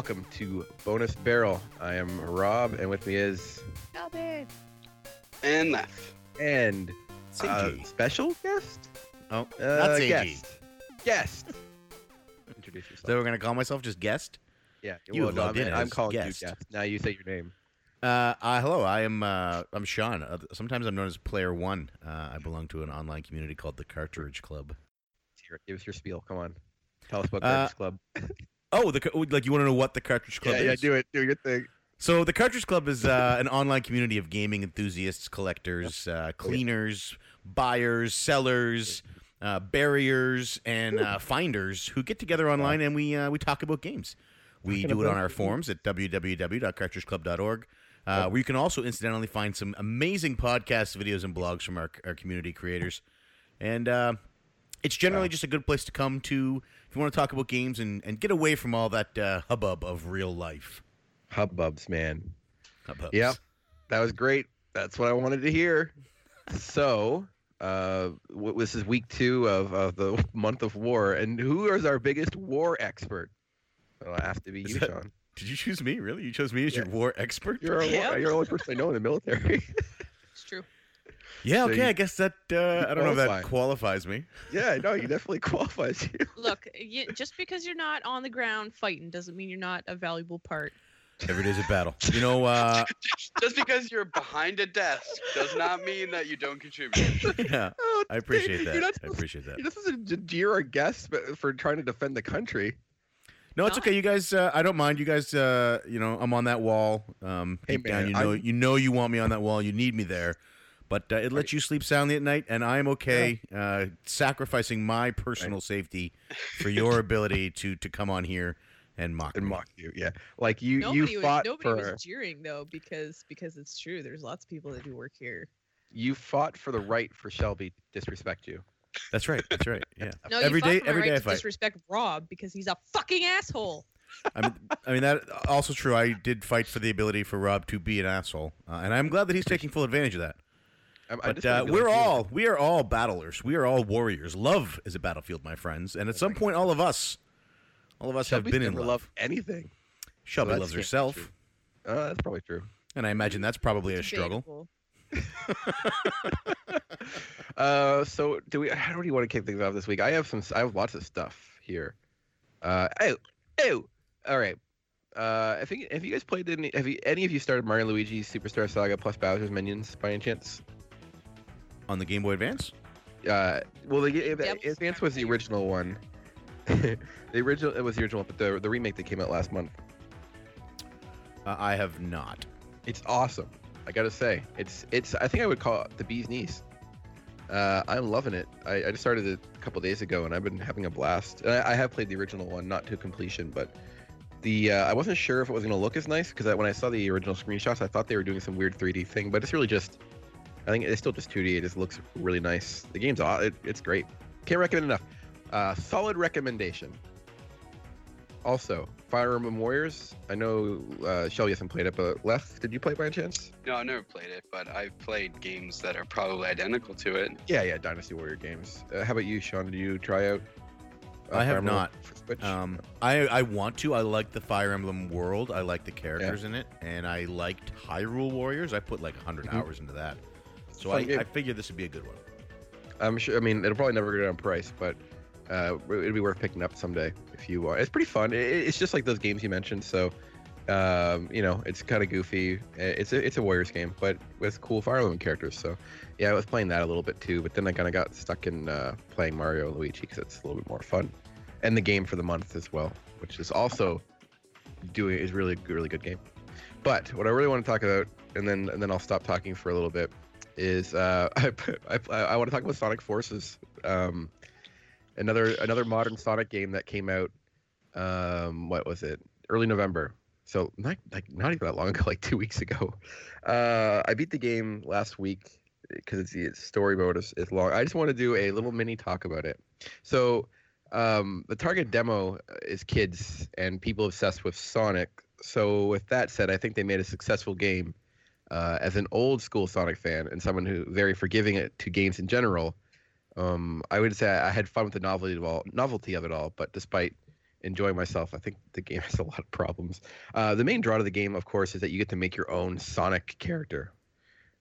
Welcome to Bonus Barrel. I am Rob, and with me is. Albert. And left. And. Uh, special guest? oh, Uh, not CG. Guest. Guest. Introduce So we're gonna call myself just guest. yeah. you well, no, I'm, in I'm calling guest. you guest. Now you say your name. Uh, uh, hello, I am uh, I'm Sean. Uh, sometimes I'm known as Player One. Uh, I belong to an online community called the Cartridge Club. Let's it. Give us your spiel. Come on. Tell us about Uh, Cartridge Club. Oh, the like you want to know what the Cartridge Club yeah, is? yeah, do it. Do your thing. So the Cartridge Club is uh, an online community of gaming enthusiasts, collectors, uh, cleaners, buyers, sellers, uh, barriers, and uh, finders who get together online and we uh, we talk about games. We do it on our forums at www.cartridgeclub.org, uh, where you can also incidentally find some amazing podcasts, videos, and blogs from our, our community creators. And uh, it's generally just a good place to come to if you want to talk about games and, and get away from all that uh, hubbub of real life. Hubbubs, man. Hubbubs. Yep. That was great. That's what I wanted to hear. So, uh, w- this is week two of, of the month of war, and who is our biggest war expert? Well, it have to be Is you, that- Sean. Did you choose me? Really? You chose me as your war expert? You're, a, Yeah. you're the only person I know in the military. It's true. Yeah. So Okay. you- I guess that uh, I don't know if that qualifies me. yeah, no, you definitely qualifies you. Look, you, just because you're not on the ground fighting doesn't mean you're not a valuable part. Every day's a battle. You know. Uh, Just because you're behind a desk does not mean that you don't contribute. yeah. Oh, I appreciate You're that. not I appreciate that. This is a supposed to jeer our guests but- for trying to defend the country. No, it's okay. You guys, uh, I don't mind. You guys, uh, you know, I'm on that wall. Um, Hey, deep down, man, you know, I'm- you know, you want me on that wall. You need me there, but uh, it lets you sleep soundly at night, and I'm okay uh, sacrificing my personal safety for your ability to to come on here and mock And me. mock you, yeah. Like you, nobody you was fought nobody for was jeering though because because it's true. There's lots of people that do work here. you fought for the right for Shelby to disrespect you. That's right. That's right. Yeah. No, every you fought day, for every right day I fight. disrespect Rob because he's a fucking asshole. I mean, I mean that also true. I did fight for the ability for Rob to be an asshole, uh, and I'm glad that he's taking full advantage of that. I'm- I But uh, we're like you. all we are all battlers. We are all warriors. Love is a battlefield, my friends, and at some point, all of us, all of us Shelby's have been in never love. loved anything. Shelby Well, loves herself. Uh, that's probably true. and I imagine that's probably a struggle. Uh, so do we? How do you want to kick things off this week? I have some. I have lots of stuff here. Uh, oh, oh. All right. Uh, I think have you guys played any? Have you any of you started Mario Luigi Superstar Saga plus Bowser's Minions by any chance? On the Game Boy Advance, Uh, well, the, the Devil's Advance was the original one. the original it was the original, but the the remake that came out last month. uh, I have not. It's awesome. I gotta say, it's it's. I think I would call it the bee's knees. Uh, I'm loving it. I, I just started it a couple days ago, and I've been having a blast. And I, I have played the original one, not to completion, but the uh, I wasn't sure if it was gonna look as nice because when I saw the original screenshots, I thought they were doing some weird 3D thing, but it's really just. I think it's still just 2D. It just looks really nice. The game's aw- it, it's great. Can't recommend enough. Uh, solid recommendation. Also, Fire Emblem Warriors. I know uh, Shelby hasn't played it, but Left, did you play it by any chance? No, I've never played it, but I've played games that are probably identical to it. Yeah, yeah, Dynasty Warrior games. Uh, how about you, Sean? Did you try out? uh, I have Fire Emblem not. for Um, I I want to. I like the Fire Emblem world. I like the characters in it, and I liked Hyrule Warriors. I put like 100 Mhm. hours into that, so I. I figured this would be a good one. I'm sure. I mean, it'll probably never go down in price, but uh, it'd be worth picking up someday if you want. It's pretty fun. It, it's just like those games you mentioned. So, um, you know, it's kind of goofy. It's a it's a Warriors game, but with cool Fire Emblem characters. So, yeah, I was playing that a little bit too. But then I kind of got stuck in uh, playing Mario and Luigi because it's a little bit more fun, and the game for the month as well, which is also doing is really really good game. But what I really want to talk about, and then and then I'll stop talking for a little bit, is uh, I, I, I want to talk about Sonic Forces, um, another another modern Sonic game that came out. Um, what was it? Early November. So not like not even that long ago, like two weeks ago. Uh, I beat the game last week because it's the story mode is, is long. I just want to do a little mini talk about it. So um, the target demo is kids and people obsessed with Sonic. So with that said, I think they made a successful game. Uh, as an old school Sonic fan and someone who very forgiving it to games in general, um, I would say I had fun with the novelty of all novelty of it all. But despite enjoying myself. I think the game has a lot of problems. Uh, the main draw to the game, of course, is that you get to make your own Sonic character,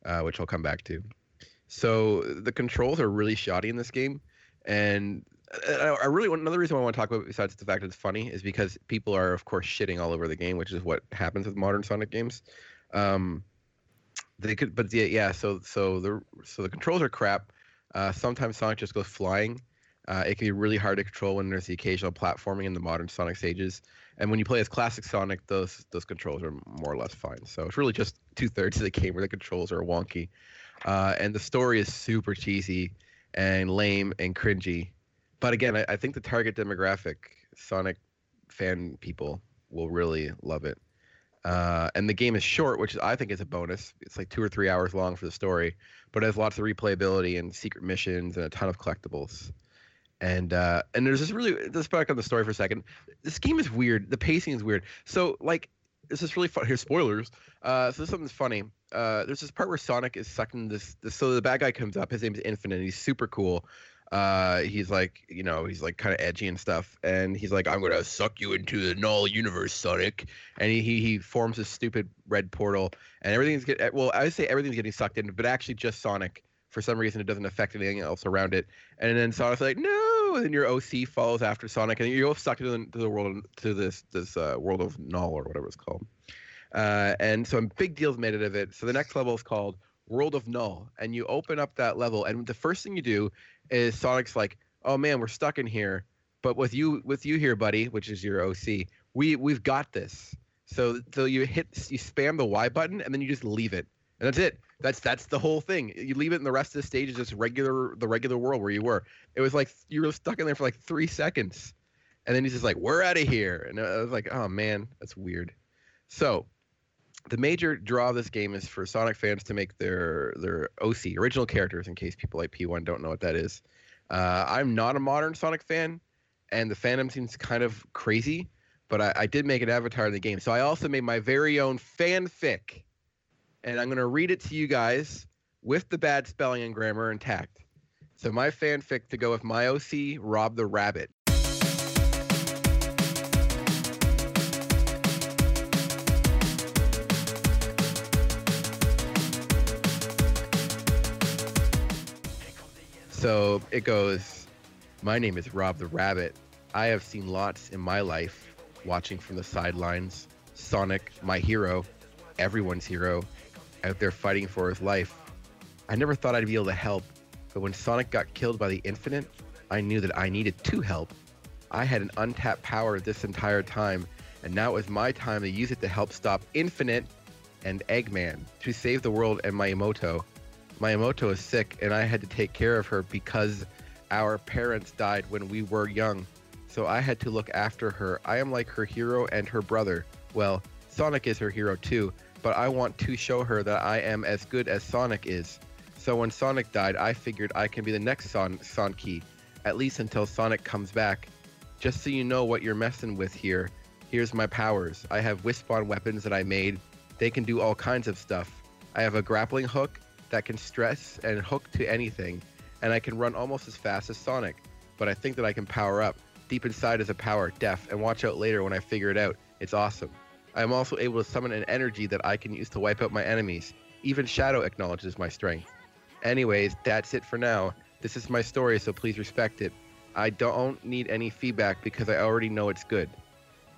uh, which I'll come back to. So the controls are really shoddy in this game, and I, I really want another reason I want to talk about, besides the fact that it's funny, is because people are, of course, shitting all over the game, which is what happens with modern Sonic games. Um, they could, but yeah, yeah. So so the so the controls are crap. Uh, sometimes Sonic just goes flying. Uh, it can be really hard to control when there's the occasional platforming in the modern Sonic stages. And when you play as classic Sonic, those those controls are more or less fine. So it's really just two thirds of the game where the controls are wonky, uh, and the story is super cheesy and lame and cringy. But again, I, I think the target demographic, Sonic fan people, will really love it. Uh, and the game is short, which I think is a bonus. It's like two or three hours long for the story, but it has lots of replayability and secret missions and a ton of collectibles. And uh, and there's this really let's back on the story for a second. This game is weird. The pacing is weird. So like this is really fun. Here, spoilers. Uh, so something's funny. Uh, there's this part where Sonic is sucking this, this. So the bad guy comes up. His name is Infinite. He's super cool uh he's like you know he's like kind of edgy and stuff and he's like i'm gonna suck you into the null universe sonic. And he he, he forms this stupid red portal and everything's get eh, well i would say everything's getting sucked in but actually just sonic for some reason it doesn't affect anything else around it. And then sonic's like no! And then your oc follows after sonic and you're all sucked into the, to the world to this this uh, world of null or whatever it's called. Uh and so a big deals made out of it. So the next level is called world of null and you open up that level and the first thing you do is Sonic's like, "Oh man, we're stuck in here." But with you, with you here, buddy, which is your OC, we we've got this. So so you hit you spam the Y button and then you just leave it, and that's it. That's that's the whole thing. You leave it, and the rest of the stage is just regular the regular world where you were. It was like you were stuck in there for like three seconds, and then he's just like, "We're out of here," and I was like, "Oh man, that's weird." So the major draw of this game is for Sonic fans to make their their OC original characters. In case people like P1 don't know what that is, uh, I'm not a modern Sonic fan, and the fandom seems kind of crazy. But I, I did make an avatar in the game, so I also made my very own fanfic, and I'm going to read it to you guys with the bad spelling and grammar intact. So my fanfic to go with my OC, Rob the Rabbit. So it goes, My name is Rob the Rabbit. I have seen lots in my life, watching from the sidelines. Sonic, my hero, everyone's hero, out there fighting for his life. I never thought I'd be able to help, but when Sonic got killed by the Infinite, I knew that I needed to help. I had an untapped power this entire time, and now it was my time to use it to help stop Infinite and Eggman to save the world and Miyamoto. Miyamoto is sick, and I had to take care of her because our parents died when we were young. So I had to look after her. I am like her hero and her brother. Well, Sonic is her hero too, but I want to show her that I am as good as Sonic is. So when Sonic died, I figured I can be the next Son Sonky, at least until Sonic comes back. Just so you know what you're messing with here, here's my powers. I have Wispon weapons that I made. They can do all kinds of stuff. I have a grappling hook that can stress and hook to anything, and I can run almost as fast as Sonic. But I think that I can power up. Deep inside is a power, def, and watch out later when I figure it out. It's awesome. I am also able to summon an energy that I can use to wipe out my enemies. Even Shadow acknowledges my strength. Anyways, that's it for now. This is my story, so please respect it. I don't need any feedback because I already know it's good.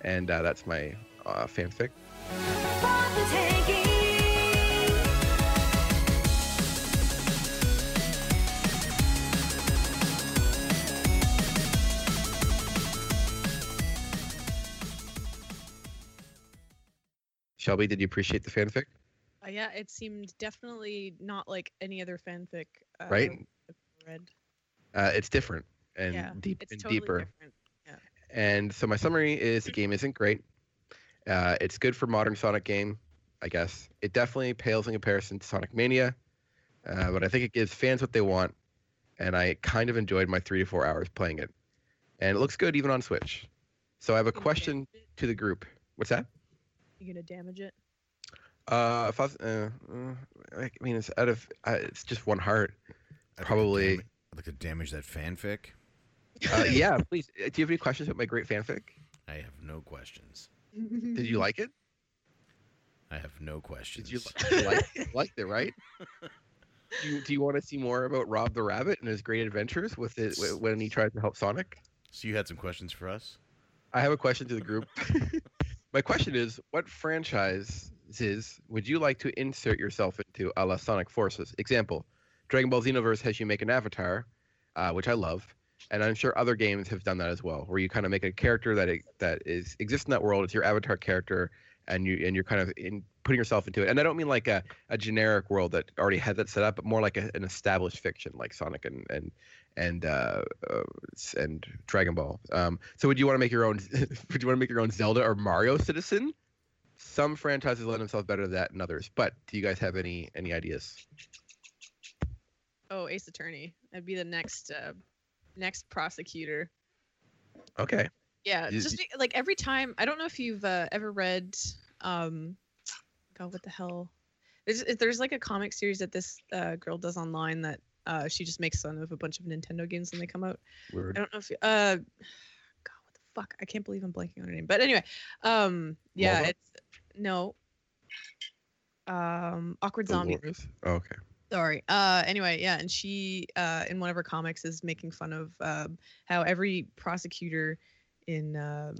And uh, that's my uh, fanfic. Shelby, did you appreciate the fanfic? Uh, yeah, it seemed definitely not like any other fanfic. Uh, Right. I've Read. Uh, it's different and yeah, deep it's and totally deeper. different. And so my summary is the game isn't great. Uh, it's good for modern Sonic game, I guess. It definitely pales in comparison to Sonic Mania, uh, but I think it gives fans what they want, and I kind of enjoyed my three to four hours playing it. And it looks good even on Switch. So I have a question to the group. What's that? You gonna damage it? Uh, if I, was, uh, uh, I mean, it's out of, uh, it's just one heart. I'd Probably- dam- I'd like to damage that fanfic. Uh, yeah, please. uh, Do you have any questions about my great fanfic? I have no questions. Did you like it? I have no questions. Did you, you like liked it, right? Do you, do you want to see more about Rob the Rabbit and his great adventures with it when he tried to help Sonic? so you had some questions for us? I have a question to the group. My question is, what franchises would you like to insert yourself into a la Sonic Forces? Example, Dragon Ball Xenoverse has you make an avatar, uh, which I love, and I'm sure other games have done that as well, where you kind of make a character that it, that is exists in that world. It's your avatar character, and you and you're kind of in putting yourself into it. And I don't mean like a, a generic world that already had that set up, but more like a, an established fiction, like Sonic and and and uh, uh, and Dragon Ball. Um, so would you want to make your own? would you want to make your own Zelda or Mario citizen? Some franchises lend themselves better to that than others. But do you guys have any any ideas? oh, Ace Attorney. I'd be the next uh, next prosecutor. Okay. Yeah, just be, like every time. I don't know if you've uh, ever read. Um, God, what the hell? There's there's like a comic series that this uh, girl does online that uh, she just makes fun of a bunch of Nintendo games when they come out. I don't know if you, uh, God, what the fuck? I can't believe I'm blanking on her name. But anyway, um, yeah, it's no. Um, awkward zombie. Dolores? Oh, okay. Sorry. Uh, anyway, yeah, and she uh, in one of her comics is making fun of um, how every prosecutor in um,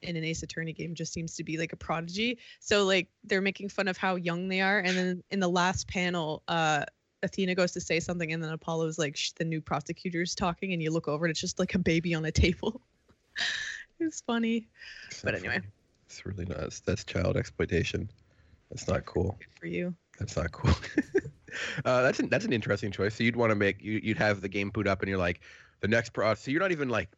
in an Ace Attorney game just seems to be like a prodigy. So like they're making fun of how young they are, and then in the last panel, uh, Athena goes to say something, and then Apollo's like Shh, the new prosecutor's talking, and you look over, and it's just like a baby on a table. it's funny. But anyway. it's really not. That's, child exploitation. That's not cool. Good for you. That's not cool. uh, that's an, that's an interesting choice. So you'd want to make you, you'd have the game boot up, and you're like the next pro. So you're not even like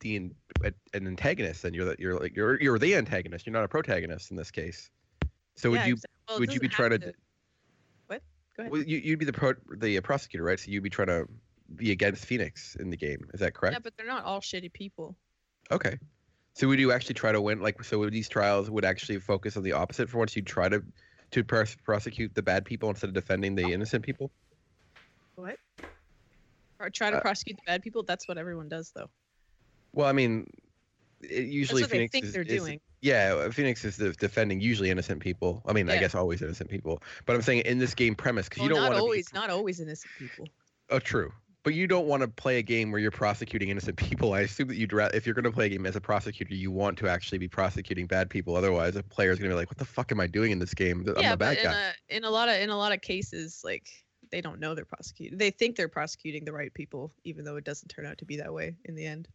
the an, an antagonist, and you're the, you're like you're you're the antagonist. You're not a protagonist in this case. So would Yeah, you exa- well, would you be trying have to? Go ahead. Well, you, you'd be the pro, the prosecutor, right? So you'd be trying to be against Phoenix in the game. Is that correct? Yeah, but they're not all shitty people. Okay. So would you actually try to win? Like, so would these trials would actually focus on the opposite for once you try to to pros- prosecute the bad people instead of defending the innocent people? What? Or try to Uh, prosecute the bad people. That's what everyone does, though. Well, I mean, it usually That's what Phoenix they think is, they're is- doing. Yeah, uh, Phoenix is defending usually innocent people. I mean, I guess always innocent people. But I'm saying in this game premise because Well, you don't want to always, be. not always innocent people. Oh, true. But you don't want to play a game where you're prosecuting innocent people. I assume that you'd if you're going to play a game as a prosecutor, you want to actually be prosecuting bad people. Otherwise, a player's going to be like, "What the fuck am I doing in this game? I'm yeah, a bad but guy." in a in a lot of in a lot of cases, like they don't know they're prosecuting. They think they're prosecuting the right people, even though it doesn't turn out to be that way in the end.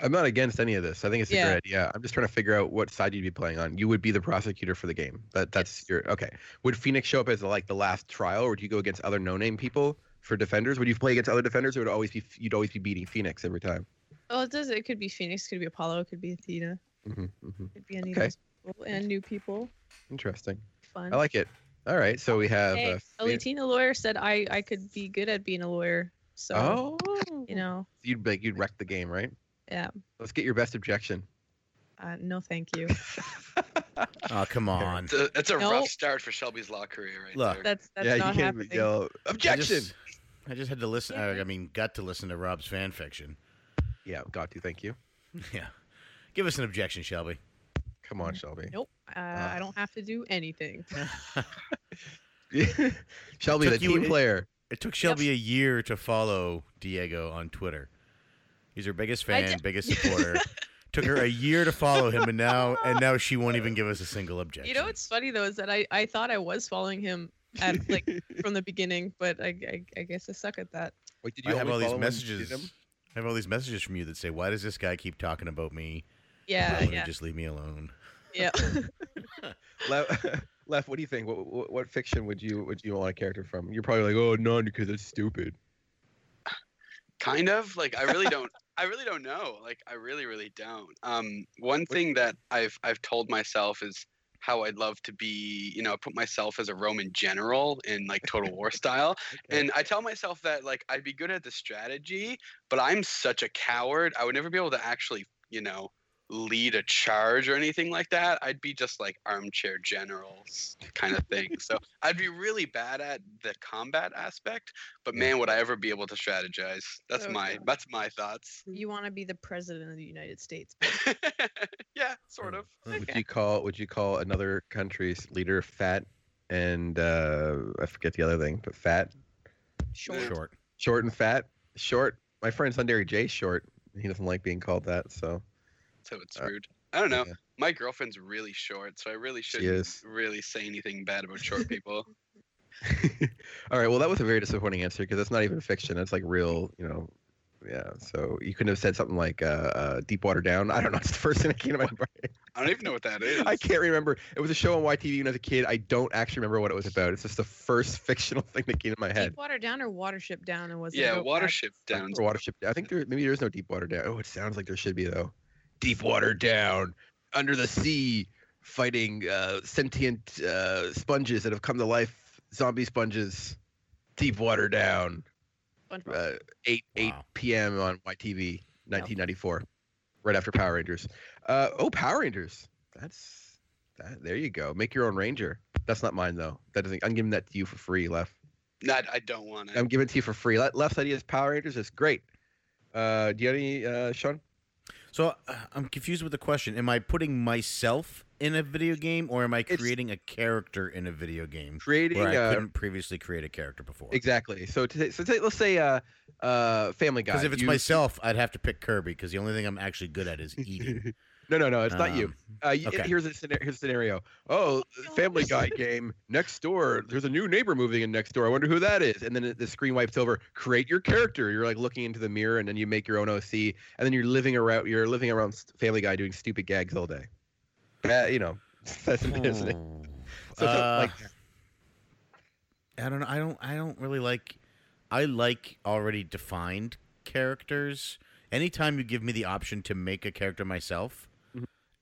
I'm not against any of this. I think it's a Yeah. great idea. I'm just trying to figure out what side you'd be playing on. You would be the prosecutor for the game. That that's Yes. your okay. Would Phoenix show up as like the last trial, or would you go against other no-name people for defenders? Would you play against other defenders, or would it always be you'd always be beating Phoenix every time? Oh, it does. It could be Phoenix, could be Apollo, it could be Athena, hmm hmm could be any Okay. of those people, and new people. Interesting. Fun. I like it. All right, so we have. Hey, uh, a Phoen- Latina lawyer said I I could be good at being a lawyer. So oh, you know, you'd like you'd wreck the game, right? Yeah. Let's get your best objection. Uh, no, thank you. Oh, come on. It's a, it's a No. rough start for Shelby's law career, right Look, there. That's that's yeah, you not can't happening. even yell I objection. just, I just had to listen. Uh, I mean, got to listen to Rob's fan fiction. Yeah, got to. Thank you. Yeah. Give us an objection, Shelby. Come on, Shelby. Nope. Uh, I don't have to do anything. Shelby, the Took you- team player. It took Shelby a year to follow Diego on Twitter. He's her biggest fan, did- biggest supporter. took her a year to follow him, and now and now she won't even give us a single objection. You know what's funny though is that I, I thought I was following him at like from the beginning, but I, I I guess I suck at that. Wait, did I have all these follow him when you messages. I have all these messages from you that say, "Why does this guy keep talking about me? Yeah, Why yeah, just leave me alone." yeah. Left, Left, what do you think? What, what, what fiction would you would you want a character from? You're probably like, oh, none, because it's stupid. kind of like i really don't i really don't know like i really really don't um one thing that i've i've told myself is how i'd love to be you know put myself as a roman general in like total war style Okay. and i tell myself that like i'd be good at the strategy but i'm such a coward i would never be able to actually you know lead a charge or anything like that. I'd be just like armchair generals kind of thing. So I'd be really bad at the combat aspect, but man, would I ever be able to strategize? That's So my cool. that's my thoughts. You want to be the president of the United States. yeah, sort of. Would you call Would you call another country's leader fat and uh, I forget the other thing, but fat, Short. Short. short and fat, short. My friend Sundari Jay's short. He doesn't like being called that, so So it's Uh, rude. I don't know. yeah. My girlfriend's really short, so I really shouldn't really say anything bad about short people. All right. Well, that was a very disappointing answer because that's not even fiction. That's like real, you know. Yeah. So you couldn't have said something like uh, uh, "Deepwater Down." I don't know. It's the first thing that came to my brain. I don't even know what that is. I can't remember. It was a show on YTV when I was a kid. I don't actually remember what it was about. It's just the first fictional thing that came to my head. Deepwater Down or Watership Down, and was it Yeah, about Watership I Down. remember Watership. I think there maybe there is no Deepwater Down. Oh, it sounds like there should be though. Deepwater Down, under the sea, fighting uh, sentient uh, sponges that have come to life. Zombie sponges. Deepwater Down. SpongeBob. uh, 8 8 Wow. p.m. on YTV, 1994, right after Power Rangers. Uh, oh, Power Rangers. That's that. There you go. Make your own Ranger. That's not mine though. That doesn't. I'm giving that to you for free, Left. Not, I don't want it. I'm giving it to you for free. Left. Left's idea is Power Rangers. It's great. Uh, do you have any, uh, Sean? So uh, I'm confused with the question. Am I putting myself in a video game, or am I It's- creating a character in a video game Creating. where I Uh, couldn't previously create a character before? exactly. So, to, so say, let's say, uh, uh, Family Guy. Because if it's You- myself, I'd have to pick Kirby because the only thing I'm actually good at is eating. no, no, no. It's not you. Um, Uh, okay. Here's a scenario. Here's a scenario. Oh, Family Guy game next door. There's a new neighbor moving in next door. I wonder who that is. And then the screen wipes over. Create your character. You're like looking into the mirror, and then you make your own OC, and then you're living around. You're living around Family Guy doing stupid gags all day. Uh, you know, that's an isn't it? So Uh, like. I don't know. I don't. I don't really like. I like already defined characters. Anytime you give me the option to make a character myself.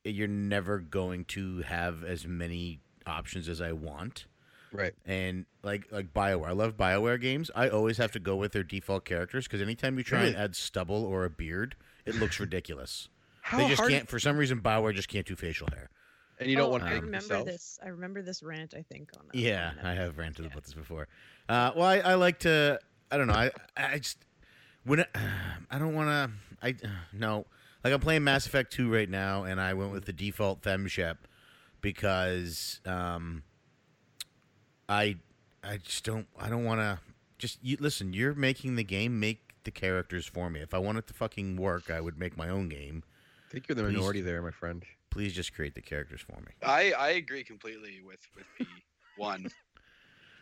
You're never going to have as many options as I want. right. And like like Bioware, I love Bioware games. I always have to go with their default characters because anytime you try and add stubble or a beard, it looks ridiculous. How they just hard? can't. For some reason, Bioware just can't do facial hair. and you don't Oh, want to I remember yourself. this. I remember this rant. I think on. uh, Yeah, on I have ranted Yeah. about this before. Uh, well, I, I like to. I don't know. I I just when it, I don't want to. I no. Like I'm playing Mass Effect 2 right now, and I went with the default Femshep because um, I I just don't. I don't want to. Just you, listen. You're making the game. Make the characters for me. If I wanted to fucking work, I would make my own game. I think you're the Please. minority there, my friend. Please just create the characters for me. I, I agree completely with with P one.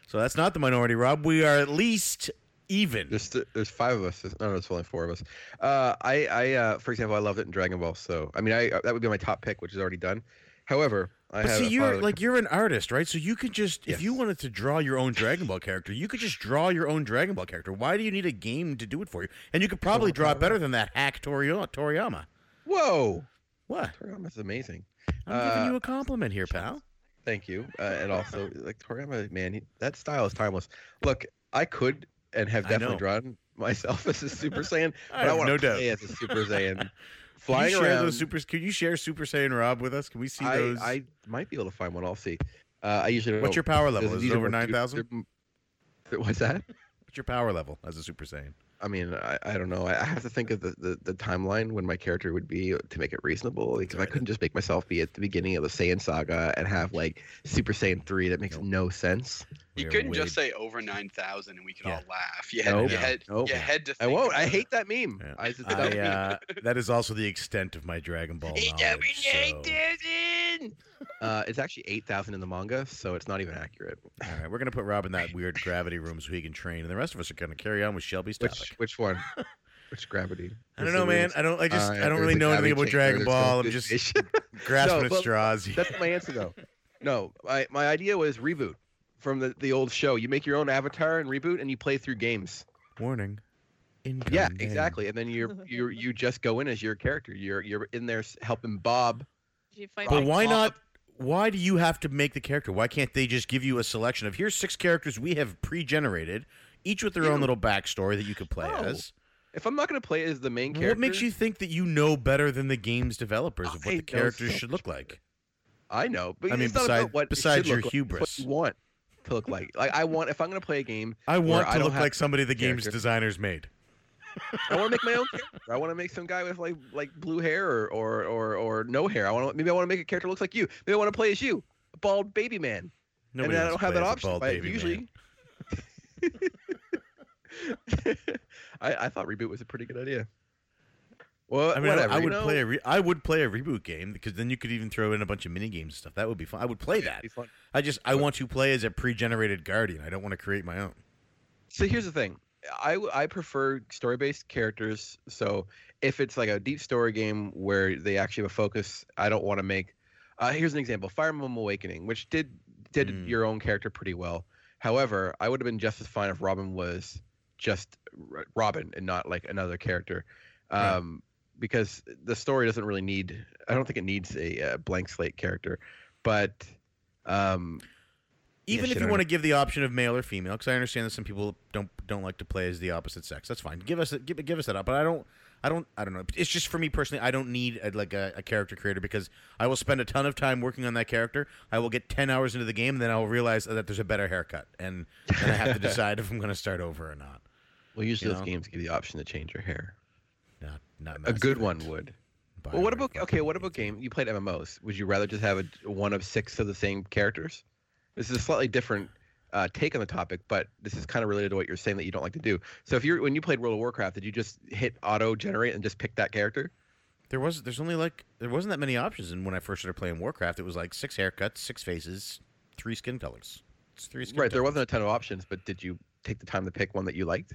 So that's not the minority, Rob. We are at least even. There's there's five of us. No, no, it's only four of us. Uh, I I uh, for example, I loved it in Dragon Ball. So I mean, I uh, that would be my top pick, which is already done. However, I But have see, a you're like you're an artist, right? So you could just, if you wanted to draw your own Dragon Ball character, you could just draw your own Dragon Ball character. Why do you need a game to do it for you? And you could probably draw it better than that hack Toriyama. Whoa, What? Toriyama's amazing. I'm Uh, giving you a compliment here, pal. Thank you. Uh, and also, like Toriyama, man, he, that style is timeless. Look, I could and have definitely drawn myself as a Super Saiyan, I but I, have want no to doubt. play as a Super Saiyan, Can flying you share around. those super? Can you share Super Saiyan Rob with us? Can we see I, those? I might be able to find one. I'll see. Uh, I usually. What's your power level? Is it over nine thousand? What's that? What's your power level as a Super Saiyan? I mean, I, I don't know. I I have to think of the, the, the timeline when my character would be to make it reasonable. Because I couldn't just make myself be at the beginning of the Saiyan saga and have like Super Saiyan 3. That makes Nope. no sense. You couldn't way- just say over nine thousand and we could Yeah. all laugh. You had, Nope. you had, Nope. you had to. I won't. I hate that meme. Yeah. I just, I, uh, that is also the extent of my Dragon Ball knowledge. so- uh, it's actually 8,000 in the manga, so it's not even accurate. All right, we're gonna put Rob in that weird gravity room so he can train, and the rest of us are gonna carry on with Shelby's topic. Which which one? Which gravity? I don't know, man. I don't. I just. Uh, I don't really know anything about Dragon there's Ball. I'm just grasping No, at straws. That's my answer though. No, my my idea was reboot from the, the old show. You make your own avatar and reboot, and you play through games. Warning. Incoming Yeah, game. exactly. And then you're you you just go in as your character. You're you're in there helping Bob. You fight But why Bob? not? Why do you have to make the character? Why can't they just give you a selection of here's six characters we have pre-generated, each with their own little backstory that you could play No. as? If I'm not gonna play as the main character, What makes you think that you know better than the game's developers of I what the characters so should look like? I know, but I mean, about what besides your like, hubris. what you want to look like. Like I want if I'm gonna play a game, I want to don't look like somebody the game's designers made. I want to make my own character. I want to make some guy with like like blue hair or or or, or no hair. I want to maybe I want to make a character that looks like you. Maybe I want to play as you, a bald baby man. Nobody and I don't have that option. But usually. I, I thought reboot was a pretty good idea. Well, I mean, I- whatever. I you would know? play a re- I would play a reboot game because then you could even throw in a bunch of mini games and stuff. That would be fun. I would play that. it'd be fun. I just I want to play as a pre-generated guardian. I don't want to create my own. So here's the thing. I, I prefer story based characters. So if it's like a deep story game where they actually have a focus, I don't want to make. Uh, here's an example: Fire Emblem Awakening, which did did Mm. your own character pretty well. However, I would have been just as fine if Robin was just R- Robin and not like another character, Right. um, because the story doesn't really need. I don't think it needs a, uh blank slate character, but um, Even shit, if you want to give the option of male or female, because I understand that some people don't don't like to play as the opposite sex. That's fine. Give us a, give give us that up. But I don't I don't I don't know. It's just for me personally. I don't need a, like a, a character creator because I will spend a ton of time working on that character. I will get ten hours into the game, and then I will realize that there's a better haircut, and then I have to decide if I'm going to start over or not. well, usually You those know? games give you the option to change your hair. Not not A good one would. Well, what about okay? What about game? You played MMOs. Would you rather just have a one of six of the same characters? This is a slightly different uh, take on the topic, but this is kind of related to what you're saying that you don't like to do. So, if you're when you played World of Warcraft, did you just hit auto generate and just pick that character? There was there's only like there wasn't that many options, and when I first started playing Warcraft, it was like six haircuts, six faces, three skin colors. It's three skin Right. There wasn't a ton of options, but did you take the time to pick one that you liked?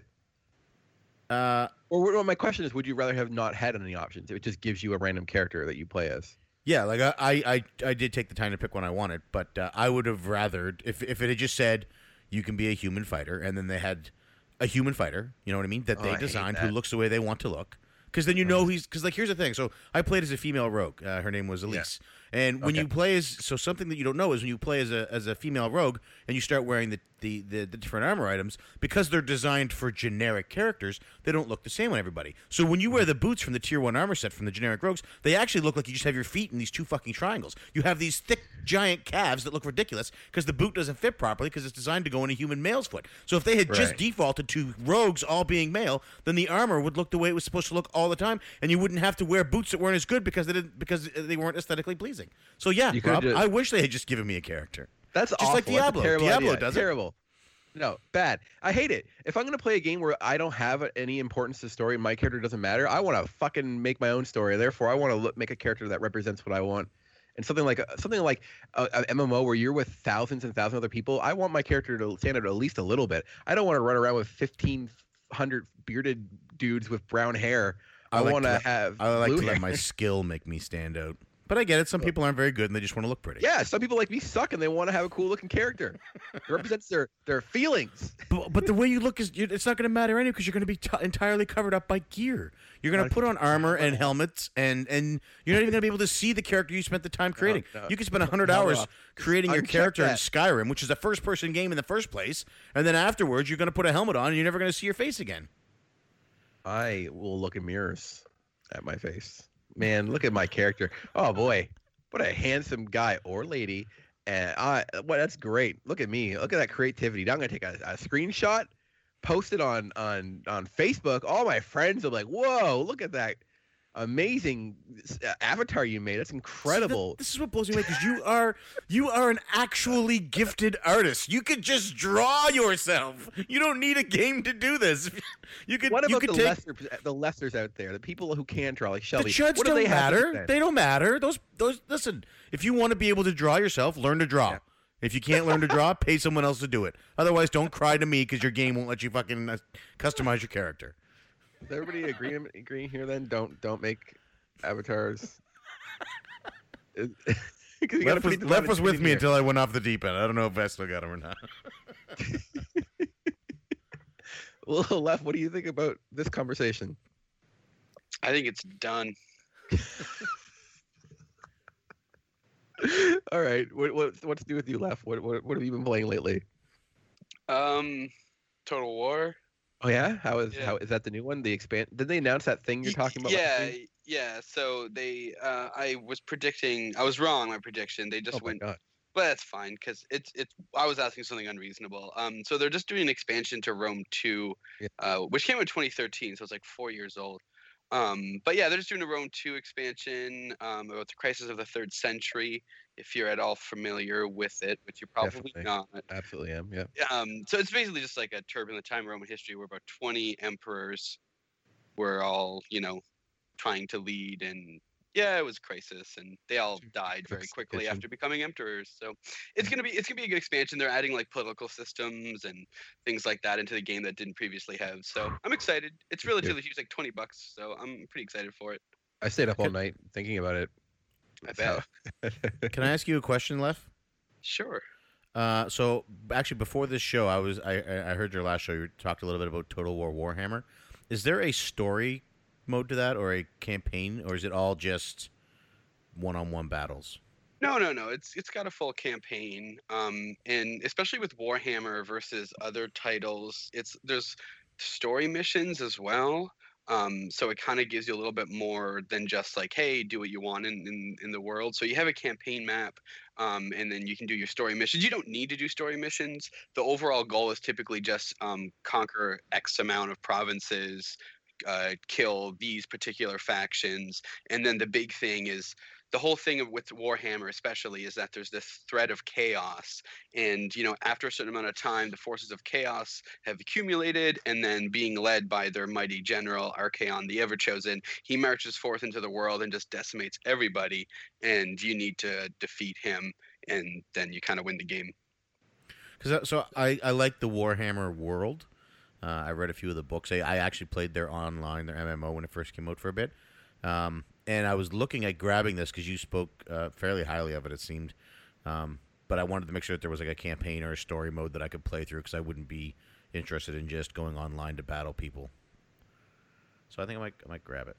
Uh, Or my question is, would you rather have not had any options? It just gives you a random character that you play as. Yeah, like I, I, I, I did take the time to pick one I wanted, but uh, I would have rather if if it had just said you can be a human fighter, and then they had a human fighter, you know what I mean, that Oh, they I designed who looks the way they want to look. Because then you know he's because like here's the thing. So I played as a female rogue. Uh, her name was Elise. And when Okay. you play as so something that you don't know is when you play as a as a female rogue and you start wearing the the, the, the different armor items because they're designed for generic characters. They don't look the same on everybody. So when you wear the boots from the tier one armor set from the generic rogues, they actually look like you just have your feet in these two fucking triangles. You have these thick giant calves that look ridiculous because the boot doesn't fit properly because it's designed to go in a human male's foot. So if they had just defaulted to rogues all being male, then the armor would look the way it was supposed to look all the time, and you wouldn't have to wear boots that weren't as good because they didn't because they weren't aesthetically pleasing. So yeah, Rob, I wish they had just given me a character. That's Just awful. like Diablo. Diablo idea. does it. terrible. No, bad. I hate it. If I'm gonna play a game where I don't have any importance to the story, my character doesn't matter. I want to fucking make my own story. Therefore, I want to look, make a character that represents what I want. And something like uh, something like a, a MMO where you're with thousands and thousands of other people, I want my character to stand out at least a little bit. I don't want to run around with 1,500 bearded dudes with brown hair. I I, like want to have I like to let my skill make me stand out. But I get it. Some people aren't very good and they just want to look pretty. Yeah, some people like me suck and they want to have a cool looking character. It represents their their feelings. But, but the way you look is it's not going to matter anyway because you're going to be t- entirely covered up by gear. You're going to put on armor and helmets, and and you're not even going to be able to see the character you spent the time creating. no. You could spend hundred Hold hours creating your character in. Skyrim, which is a first-person game in the first place, and then afterwards you're going to put a helmet on and you're never going to see your face again. I will look in mirrors at my face. Man, look at my character. Oh boy, what a handsome guy or lady. And I, well, that's great. Look at me. Look at that creativity. Now I'm gonna take a, a screenshot, post it on on on Facebook. All my friends be like, "Whoa, look at that amazing uh, avatar you made. That's that- incredible." this is what blows me away because you are you are an actually gifted artist. You could just draw yourself. You don't need a game to do this. You could what you about could the take lesser the lessers out there, the people who can draw like Shelby? The chuds what do don't they matter. They don't matter. Those those listen. If you want to be able to draw yourself, learn to draw. Yeah. If you can't learn to draw, pay someone else to do it. Otherwise, don't cry to me because your game won't let you fucking uh, customize your character. Is everybody agreeing agreeing here then? Don't don't make avatars. Is- 'cause you gotta Left was, the Left time was with me here. until I went off the deep end. I don't know if I still got him or not. Well, left. What do you think about this conversation? I think it's done. All right. What what what's new with you, left? What what what have you been playing lately? Um, Total War. Oh yeah, how is Yeah. how is that the new one? The expand? Did they announce that thing you're talking about? Yeah, yeah. So they, uh, I was predicting, I was wrong. My prediction. They just Oh went god. But that's fine because it's it's. I was asking something unreasonable. Um, so they're just doing an expansion to Rome Two, Yeah. uh, which came out in 2013, so it's like four years old. Um, but yeah, they're just doing a Rome Two expansion um, about the crisis of the third century. If you're at all familiar with it, which you're probably Definitely. not. Absolutely am. Yeah. Um, so it's basically just like a turbulent time in Roman history where about 20 emperors were all, you know, trying to lead and yeah, it was a crisis and they all died very quickly after becoming emperors. So it's gonna be it's gonna be a good expansion. They're adding like political systems and things like that into the game that didn't previously have. So I'm excited. It's good. relatively huge, like 20 bucks. So I'm pretty excited for it. I stayed up all night thinking about it. I bet. how- Can I ask you a question, Lef? Sure. Uh, so actually, before this show, I was I I I heard your last show. You talked a little bit about Total War Warhammer. Is there a story mode to that, or a campaign, or is it all just one-on-one battles? No, no, no. It's it's got a full campaign, um, and especially with Warhammer versus other titles, it's there's story missions as well. Um, so it kind of gives you a little bit more than just like, hey, do what you want in, in, in the world. So you have a campaign map, um, and then you can do your story missions. You don't need to do story missions. The overall goal is typically just um, conquer X amount of provinces, uh, kill these particular factions, and then the big thing is the whole thing with Warhammer especially is that there's this threat of chaos and you know after a certain amount of time the forces of chaos have accumulated and then being led by their mighty general Archaon the Everchosen he marches forth into the world and just decimates everybody and you need to defeat him and then you kind of win the game Because so I I like the Warhammer world. Uh, I read a few of the books. I, I actually played their online, their MMO when it first came out for a bit. Um, and I was looking at grabbing this because you spoke uh, fairly highly of it. It seemed, um, but I wanted to make sure that there was like a campaign or a story mode that I could play through because I wouldn't be interested in just going online to battle people. So I think I might I might grab it.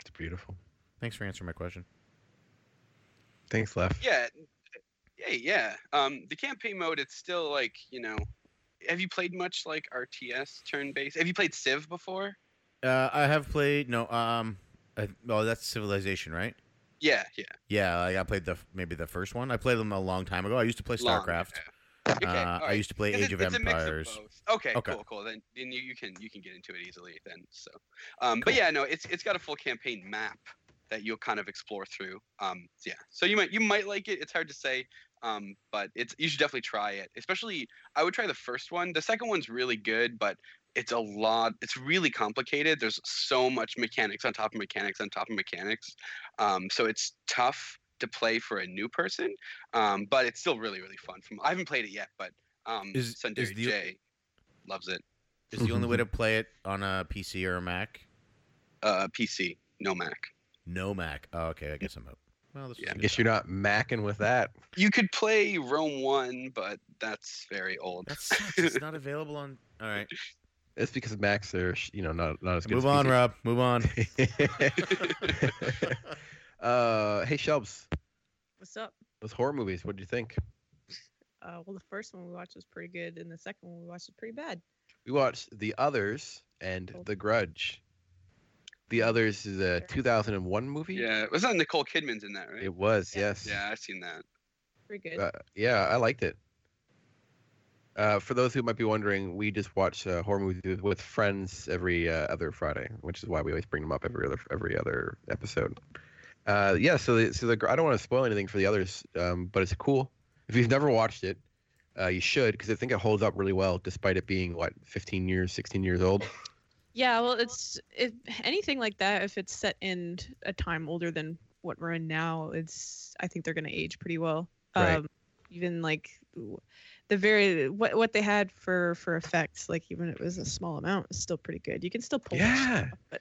it's beautiful. Thanks for answering my question. Thanks, Left. yeah yeah yeah um the campaign mode it's still like you know have you played much like RTS turn based have you played Civ before Uh, I have played no um, I, oh that's Civilization, right? yeah yeah Yeah, like I played the maybe the first one. I played them a long time ago. I used to play Long, StarCraft. Okay, Uh, all I used to play Age it- of it's a mix Empires. both. Okay, Okay. cool, cool. Then, then you, you can you can get into it easily then. So, um, but yeah, no, it's it's got a full campaign map that you'll kind of explore through. Um, yeah, so you might you might like it. It's hard to say, um, but it's you should definitely try it. Especially, I would try the first one. The second one's really good, but it's a lot. It's really complicated. There's so much mechanics on top of mechanics on top of mechanics. Um, so it's tough to play for a new person. Um, but it's still really really fun. From I haven't played it yet, but um, Is- Sundari is the- J loves it. Is the only way to play it on a PC or a Mac? Uh, PC, no Mac. No Mac. Oh, okay. I guess I'm out. Well, this Yeah, was a I good guess time. you're not macking with that. You could play Rome One, but that's very old. That sucks. It's not available on. All right. It's because Macs are, sh- you know, not not as good. Move as on, PC. Rob. Move on. uh, hey, Shelbs, What's up? those horror movies. What do you think? Uh, well, the first one we watched was pretty good, and the second one we watched was pretty bad. We watched The Others and Cool. The Grudge. The Others is a 2001 movie. yeah, was that Nicole Kidman's in that, right? It was, Yeah. yes. Yeah, I've seen that. Pretty good. Uh, yeah, I liked it. Uh, for those who might be wondering, we just watch uh, horror movies with- with friends every uh, other Friday, which is why we always bring them up every other every other episode. Uh, yeah, so the, so the I don't want to spoil anything for the others, um, but it's cool. If you've never watched it, uh, you should because I think it holds up really well, despite it being what 15 years, 16 years old. Yeah, well, it's if anything like that. If it's set in a time older than what we're in now, it's I think they're gonna age pretty well. Right. Um, even like the very what what they had for for effects, like even if it was a small amount, is still pretty good. You can still pull. that Yeah. off, but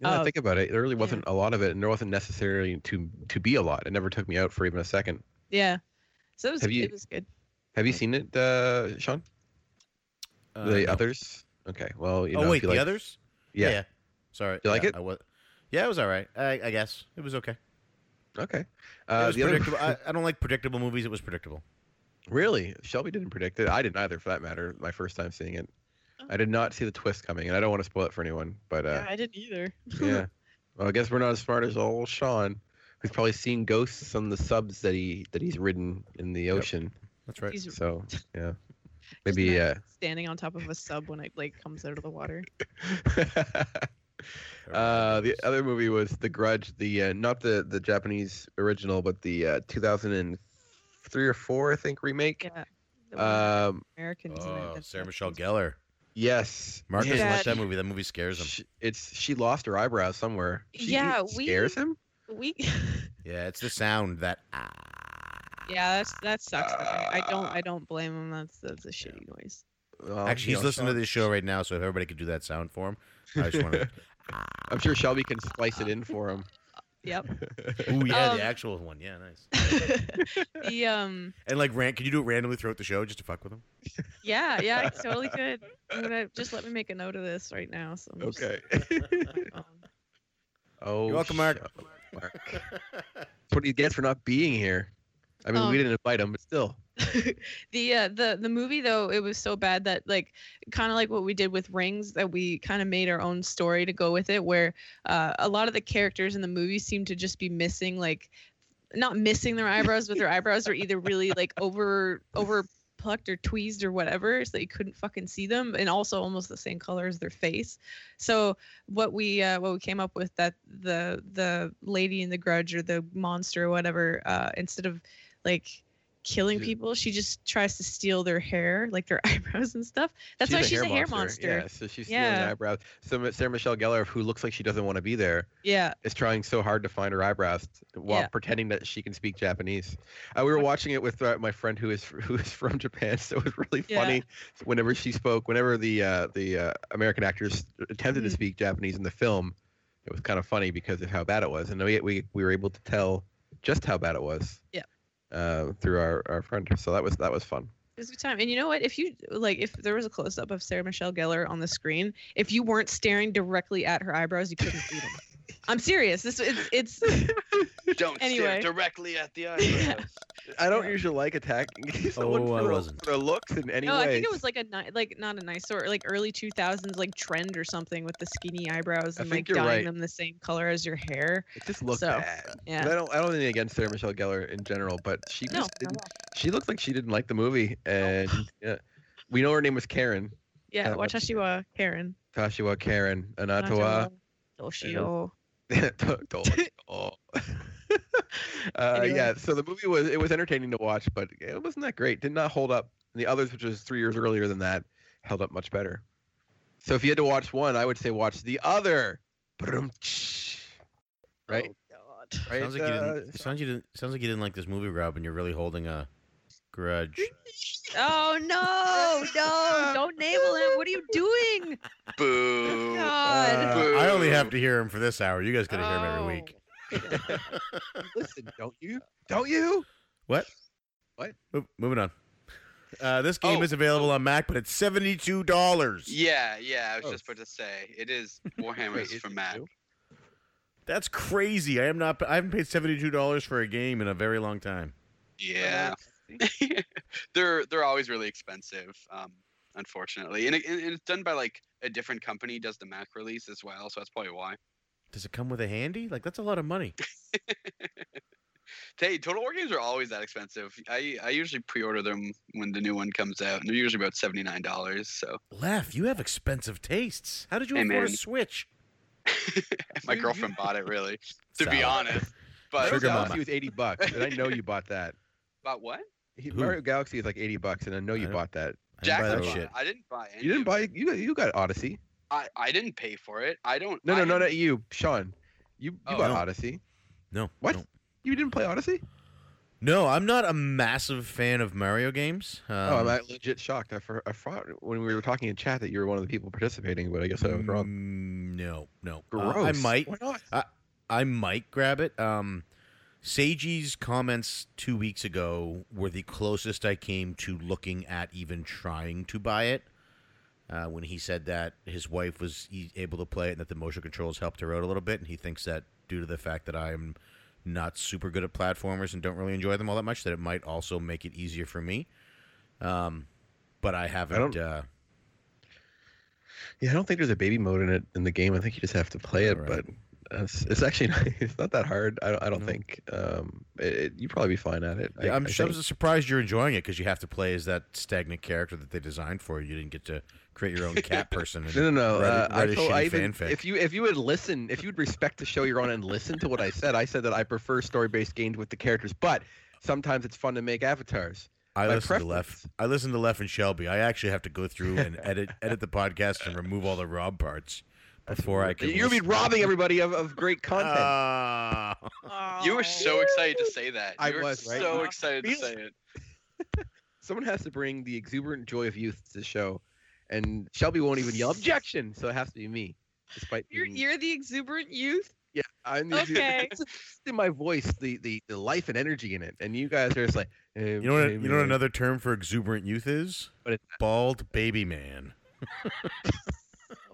Now that I Uh, think about it, there really wasn't a lot of it, and there wasn't necessarily to to be a lot. It never took me out for even a second. yeah. So it was Have you- it was good. Have you seen it, uh, Sean? Uh, the no. others? Okay, well, you know, oh if wait, the like- others? Yeah. yeah. Sorry. You like it? I was, yeah, it was all right. I, I guess it was okay. Okay. it Uh, was the other- predictable. I, I don't like predictable movies. It was predictable. really, Shelby didn't predict it. I didn't either, for that matter. My first time seeing it. I did not see the twist coming, and I don't want to spoil it for anyone. But yeah, uh, I didn't either. yeah. Well, I guess we're not as smart as old Sean, who's probably seen ghosts on the subs that he that he's ridden in the ocean. That's right. He's So yeah, just maybe uh, imagine standing on top of a sub when it like comes out of the water. uh, the other movie was The Grudge, the uh, not the the Japanese original, but the uh, 2003 or four, I think remake. Yeah. the Um, Americans. Oh, Sarah what Michelle it's- Gellar. yes, Mark Man, doesn't like that movie. That movie scares him. sh- it's she lost her eyebrows somewhere. She, Yeah, it we- scares him. We. Yeah, it's the sound that ah. Yeah, that's that sucks. for him. I don't. I don't blame him. That's that's a shitty noise. Well, Actually, he's know, listening to this show right now, so if everybody could do that sound for him, I just want to. I'm sure Shelby can splice it in for him. Yep. Ooh, yeah, Um, the actual one. Yeah, nice. the um. And like, ran, can you do it randomly throughout the show just to fuck with him? Yeah, yeah, I totally could. I'm gonna just let me make a note of this right now. So I'm just, Okay. um, oh, You're welcome, Mark. shut up, Mark. That's what he gets for not being here. I mean, Um, we didn't invite him, but still. the uh, the the movie though it was so bad that like kind of like what we did with Rings that we kind of made our own story to go with it where uh, a lot of the characters in the movie seem to just be missing like not missing their eyebrows but their eyebrows are either really like over over plucked or tweezed or whatever so that you couldn't fucking see them and also almost the same color as their face so what we uh, what we came up with that the the lady in the grudge or the monster or whatever uh, instead of like killing people she just tries to steal their hair like their eyebrows and stuff that's why she's a hair monster Yeah, so she's stealing Yeah. the eyebrows. So Sarah Michelle Gellar, who looks like she doesn't want to be there, yeah is trying so hard to find her eyebrows while Yeah. pretending that she can speak Japanese. Uh, we were watching it with uh, my friend who is who is from Japan, so it was really funny. Yeah. whenever she spoke. Whenever the uh, the uh, American actors attempted to Mhm. speak Japanese in the film, it was kind of funny because of how bad it was, and we we, we were able to tell just how bad it was. Yeah. Uh, through our, our friend, so that was that was fun. It was a good time. And you know what? If you like, if there was a close up of Sarah Michelle Gellar on the screen, if you weren't staring directly at her eyebrows, you couldn't see them. I'm serious. This it's it's Don't Anyway. stare directly at the eyebrows. I don't Yeah. usually like attacking someone Oh, I for, their- wasn't. for their looks in any no. way. I think it was like a ni- like not a nice sort like early 2000s like trend or something with the skinny eyebrows and like dyeing right. them the same color as your hair. It just looked So, bad. yeah. I don't. I don't have anything against Sarah Michelle Gellar in general, but she No, just didn't. She looked like she didn't like the movie, and yeah, we know her name was Karen. Yeah, Wachashiwa Karen. Tashiwa Karen Anatawa. Doshio. oh. uh, Anyway. Yeah, so the movie was it was entertaining to watch, but it wasn't that great. Did not hold up. And the others, which was three years earlier than that, held up much better. So if you had to watch one, I would say watch the other. Ba-dum-tsh. Right, Oh, God. right. sounds like you uh, didn't. It sounds you didn't. Sounds like you didn't like this movie, Rob, and you're really holding a grudge. Oh no, no, don't navel him. What are you doing? Boo. God. Uh, I only have to hear him for this hour. You guys gotta hear him every Oh. week. Listen, don't you? Don't you? What? What? Mo- moving on. Uh, this game Oh, is available on Mac, but it's seventy-two dollars. Yeah, yeah. I was Oh. just about to say it is Warhammer Wait, is is for Mac. new? That's crazy. I am not. I haven't paid seventy-two dollars for a game in a very long time. Yeah, they're they're always really expensive. Um, unfortunately, and, it, and it's done by like a different company does the Mac release as well, so that's probably why. Does it come with a handy? Like that's a lot of money. Hey, Total War games are always that expensive. I I usually pre-order them when the new one comes out, and they're usually about seventy nine dollars. So Lef, you have expensive tastes. How did you Hey, afford a. Switch? my girlfriend bought it really, to be honest. Mario But Sugar Galaxy mama. was eighty bucks, and I know you bought that. Bought what? He, Mario Galaxy is like eighty bucks, and I know you know. bought that. I didn't buy that bought shit. it. I didn't buy any. You didn't buy it. you got you got Odyssey. I I didn't pay for it. I don't. No, I no, no, not you, Sean. You you Oh, bought no. Odyssey. No. What? No. You didn't play Odyssey? No, I'm not a massive fan of Mario games. Um, oh, I'm uh, legit shocked. I, for, I thought when we were talking in chat that you were one of the people participating, but I guess I was wrong. mm, No, no. Uh, Gross. I might. Why not? I, I might grab it. Um, Seiji's comments two weeks ago were the closest I came to looking at even trying to buy it. Uh, when he said that his wife was able to play it and that the motion controls helped her out a little bit, and he thinks that due to the fact that I'm not super good at platformers and don't really enjoy them all that much, that it might also make it easier for me. Um, but I haven't. don't- uh, Yeah, I don't think there's a baby mode in it in the game. I think you just have to play it, Alright. but it's, it's actually not, it's not that hard. I don't, I don't No. think. Um, it, it- you'd probably be fine at it. Yeah, I, I'm, I I'm surprised you're enjoying it because you have to play as that stagnant character that they designed for you. You didn't get to create your own cat person. No, no, no. write Uh, I write a told, I even, fanfic. if you if you would listen, if you would respect the show you're on and listen to what I said, I said that I prefer story-based games with the characters, but sometimes it's fun to make avatars. I my listen to Left. I listen to Left and Shelby. I actually have to go through and edit edit the podcast and remove all the Rob parts before I can. You'll be robbing everybody of, of great content. Ah. You were so excited to say that. You I were was, right? so excited to say it. Someone has to bring the exuberant joy of youth to the show, and Shelby won't even yell objection, so it has to be me, despite You're being- you're the exuberant youth. Yeah, I'm the Okay. Just in my voice, the, the the life and energy in it, and you guys are just like, eh, You know what? You know what another term for exuberant youth is? What is Bald baby man.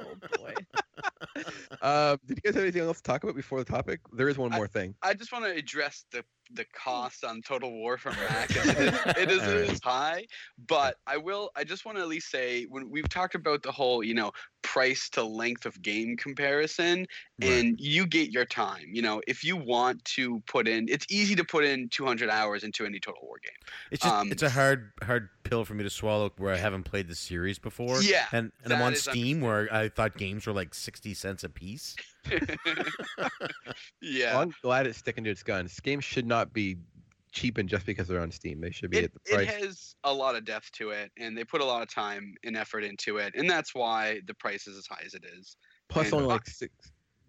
Oh boy. Uh, did you guys have anything else to talk about before the topic? There is one I- more thing. I just want to address the the cost on Total War from Mac. It is, it is, high, but I will. I just want to at least say when we've talked about the whole, you know, price to length of game comparison, Right. and you get your time. You know, if you want to put in, it's easy to put in 200 hours into any Total War game. It's just Um, it's a hard hard pill for me to swallow where I haven't played the series before. Yeah, and and I'm on Steam where I thought games were like sixty cents a piece. yeah. Well, I'm glad it's sticking to its guns. Games should not be cheapened just because they're on Steam. They should be it, at the price. it has a lot of depth to it and they put a lot of time and effort into it and that's why the price is as high as it is Plus, and only like six.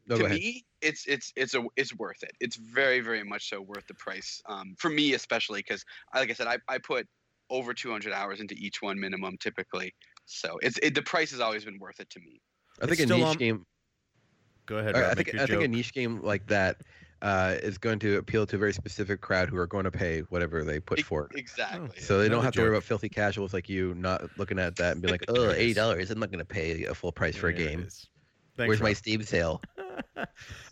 No, to me it's it's it's a it's worth it it's very very much so worth the price um, for me especially because like i said I, I put over 200 hours into each one minimum typically so it's it, the price has always been worth it to me I think It's a niche on- game. Go ahead. I, Rob, I think I think a niche game like that uh, is going to appeal to a very specific crowd who are going to pay whatever they put for it. exactly So they don't Another have to worry about filthy casuals like you not looking at that and be like, oh, There it eight is. dollars. I'm not going to pay a full price for a There game. Thanks, Where's my Steam sale?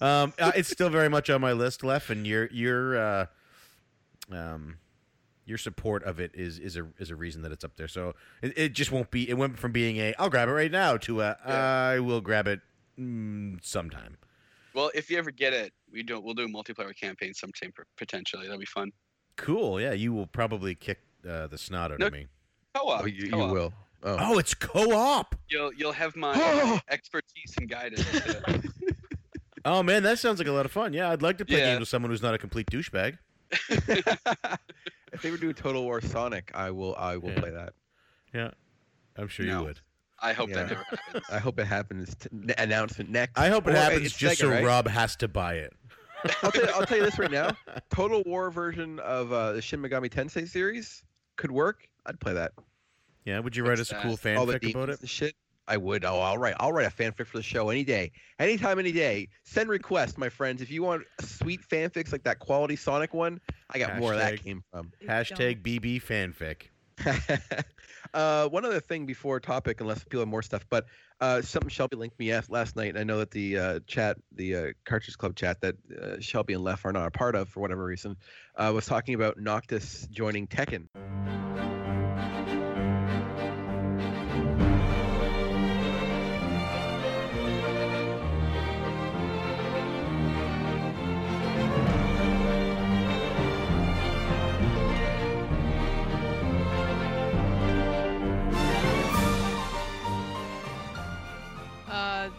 um, uh, it's still very much on my list, Left, and your your uh, um, your support of it is is a is a reason that it's up there. So it, it just won't be. It went from being a I'll grab it right now to a Yeah. I will grab it mm, sometime. well if you ever get it we do we'll do a multiplayer campaign sometime potentially that'll be fun Cool. Yeah, you will probably kick uh, the snot out No, of me. co-op, Oh, you, you co-op. will. Oh. Oh, it's co-op. you'll you'll have my, my expertise and guidance Oh man, that sounds like a lot of fun. Yeah, I'd like to play Yeah. games with someone who's not a complete douchebag. if they were doing Total War Sonic, I will. I will Yeah. play that. Yeah, I'm sure No. you would. I hope Yeah. that never happens I hope it happens. T- n- announcement next. I hope it Or, happens it's just Sega, so right? Rob has to buy it. I'll, tell you, I'll tell you this right now. Total War version of uh, the Shin Megami Tensei series could work. I'd play that. Yeah, would you write What's us a cool that? All the fanfic about it? shit. I would. Oh, I'll write. I'll write a fanfic for the show any day, anytime, any day. Send requests, my friends. If you want sweet fanfics like that quality Sonic one, I got more of that came from. Hashtag BB fanfic. uh, one other thing before topic, unless people have more stuff, but uh, something Shelby linked me last night. and I know that the uh, chat, the uh, Cartridge Club chat that uh, Shelby and Left are not a part of for whatever reason, uh, was talking about Noctis joining Tekken.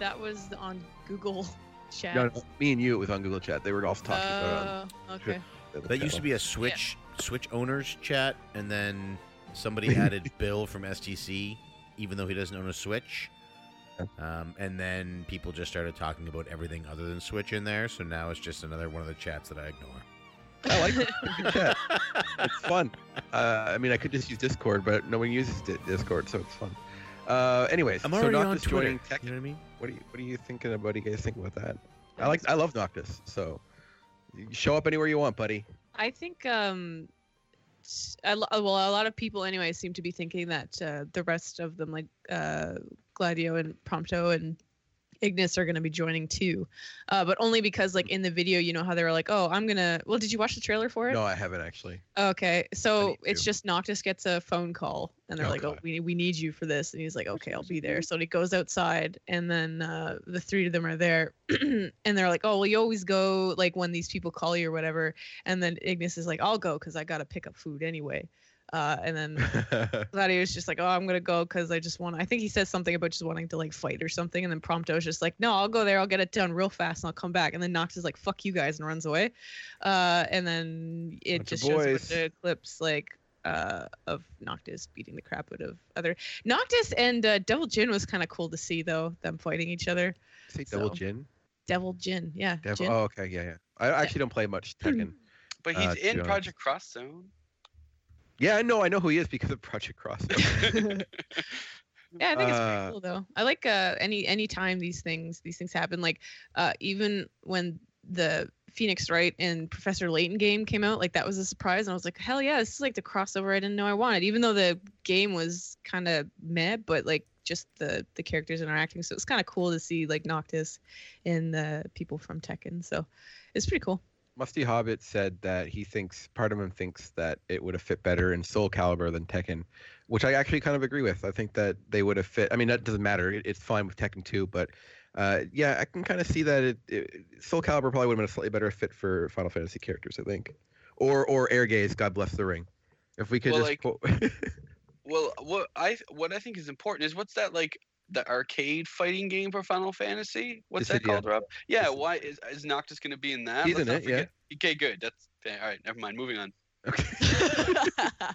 That was on Google Chat. No, no, me and you, it was on Google Chat. They were also talking about Uh, okay. it. on That used to be a Switch Switch owners chat, and then somebody added Bill from STC, even though he doesn't own a Switch. Um, and then people just started talking about everything other than Switch in there. So now it's just another one of the chats that I ignore. I like it. Good chat. It's fun. Uh, I mean, I could just use Discord, but no one uses Di- Discord, so it's fun. Uh, anyways, I'm so already on Twitter. joining Tekken. You know what I mean? What are you What are you thinking about? What do you guys think about that? I like. I love Noctis. So, show up anywhere you want, buddy. I think um, s- a lo- well, a lot of people anyway seem to be thinking that uh, the rest of them, like uh, Gladio and Prompto and Ignis are going to be joining too, uh, but only because like in the video, you know how they were like, "Oh, I'm gonna." Well, did you watch the trailer for it? No, I haven't actually. Okay, so it's just Noctis gets a phone call, and they're Oh, like, "Oh, we we need you for this," and he's like, "Okay, I'll be there." So he goes outside, and then uh, the three of them are there, and they're like, "Oh, well, you always go like when these people call you or whatever," and then Ignis is like, "I'll go because I gotta pick up food anyway," uh, and then Gladiator's just like, "Oh, I'm gonna go because I just want." I think he says something about just wanting to like fight or something, and then Prompto Prompto's just like, "No, I'll go there. I'll get it done real fast, and I'll come back." And then Nox is like, "Fuck you guys," and runs away. Uh, and then it Bunch just shows a bunch boys. of clips like uh, of Noctis beating the crap out of other Noctis and uh, Devil Jin was kind of cool to see though them fighting each other. Say double So, gin. Devil Jin, yeah. Devil. Jin. Oh, okay, yeah, yeah. I actually don't play much Tekken. But he's Uh, in. Project Cross Zone. Yeah, I know. I know who he is because of Project Cross. Yeah, I think it's Uh, pretty cool though. I like uh any any time these things these things happen. Like uh even when the Phoenix Wright and Professor Layton game came out, like that was a surprise, and I was like, hell yeah, this is like the crossover I didn't know I wanted. Even though the game was kind of meh, but like just the the characters interacting, so it's kind of cool to see like Noctis and the people from Tekken. So it's pretty cool. Musty Hobbit said that he thinks part of him thinks that it would have fit better in Soul Calibur than Tekken, which I actually kind of agree with. I think that they would have fit. I mean, that doesn't matter. It, it's fine with Tekken 2, but uh, yeah, I can kind of see that it, it Soul Calibur probably would have been a slightly better fit for Final Fantasy characters. I think, or or Ehrgeiz, God bless the ring. If we could Well, just like- Well, what I what I think is important is what's that like the arcade fighting game for Final Fantasy? What's that called, Rob? Yeah, Dis- why is is Noctis going to be in that? He's in it. it, yeah. Okay, good. That's yeah, all right. Never mind. Moving on. okay. I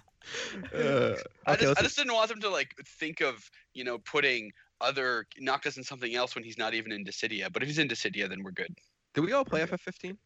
Uh, just okay, I let's- just didn't want them to like think of you know putting other Noctis in something else when he's not even in Dissidia. But if he's in Dissidia, then we're good. did we all play FF15?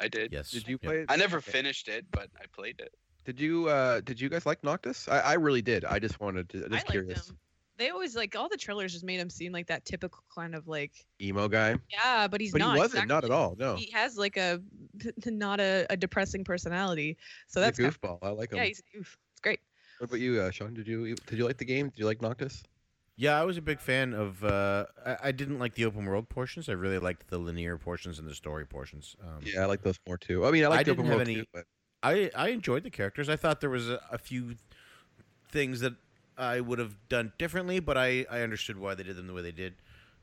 I did. Yes. Did you Yep. play it? I never Okay. finished it, but I played it. Did you uh did you guys like Noctis? I, I really did. I just wanted to I just liked curious. him. They always like all the trailers just made him seem like that typical kind of like Emo guy. yeah, but he's But not. he wasn't, not at all. No. He has like a not a, a depressing personality. So He's that's a kind of- goofball. I like him. yeah, he's a goof. It's great. What about you, uh, Sean? Did you did you like the game? Did you like Noctis? Yeah, I was a big fan of. Uh, I, I didn't like the open world portions. I really liked the linear portions and the story portions. Um, Yeah, I like those more too. I mean, I like the open have world any- too, but I I enjoyed the characters. I thought there was a, a few things that I would have done differently, but I, I understood why they did them the way they did.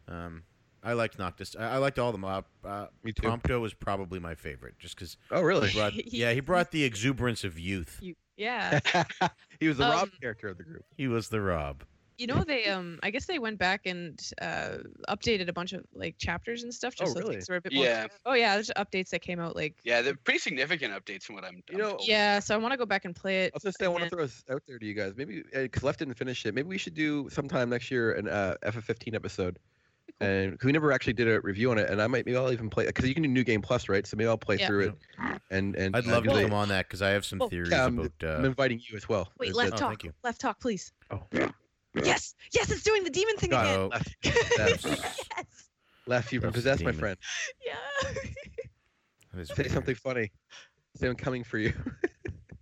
Um, I liked Noctis. I, I liked all of them. Uh, uh, Me too. Prompto was probably my favorite, just because. oh really? Brought, yeah, he brought the exuberance of youth. You, yeah. he was the Rob Um, character of the group. He was the Rob. You know they um I guess they went back and uh updated a bunch of like chapters and stuff just Oh, so really? things were a bit more Yeah. Oh yeah, there's updates that came out like Yeah, they're pretty significant updates from what I'm. You know, yeah, so I want to go back and play it. I was gonna say I want to throw this out there to you guys. Maybe because Left didn't finish it. Maybe we should do sometime next year an uh, FF15 episode. Cool. And 'cause we never actually did a review on it, and I might maybe I'll even play because you can do New Game Plus, right? So maybe I'll play Yeah. through it, and and I'd uh, love to come on that because I have some Oh, theories Yeah, I'm- about. Uh, I'm inviting you as well. Wait, left the- Oh, talk. thank you. Left talk, please. Oh. Yes. Yes, it's doing the demon thing again. Left, yes. left, left, you've been That's possessed, my demon. friend. Yeah. that is Say weird. something funny. Say I'm coming for you.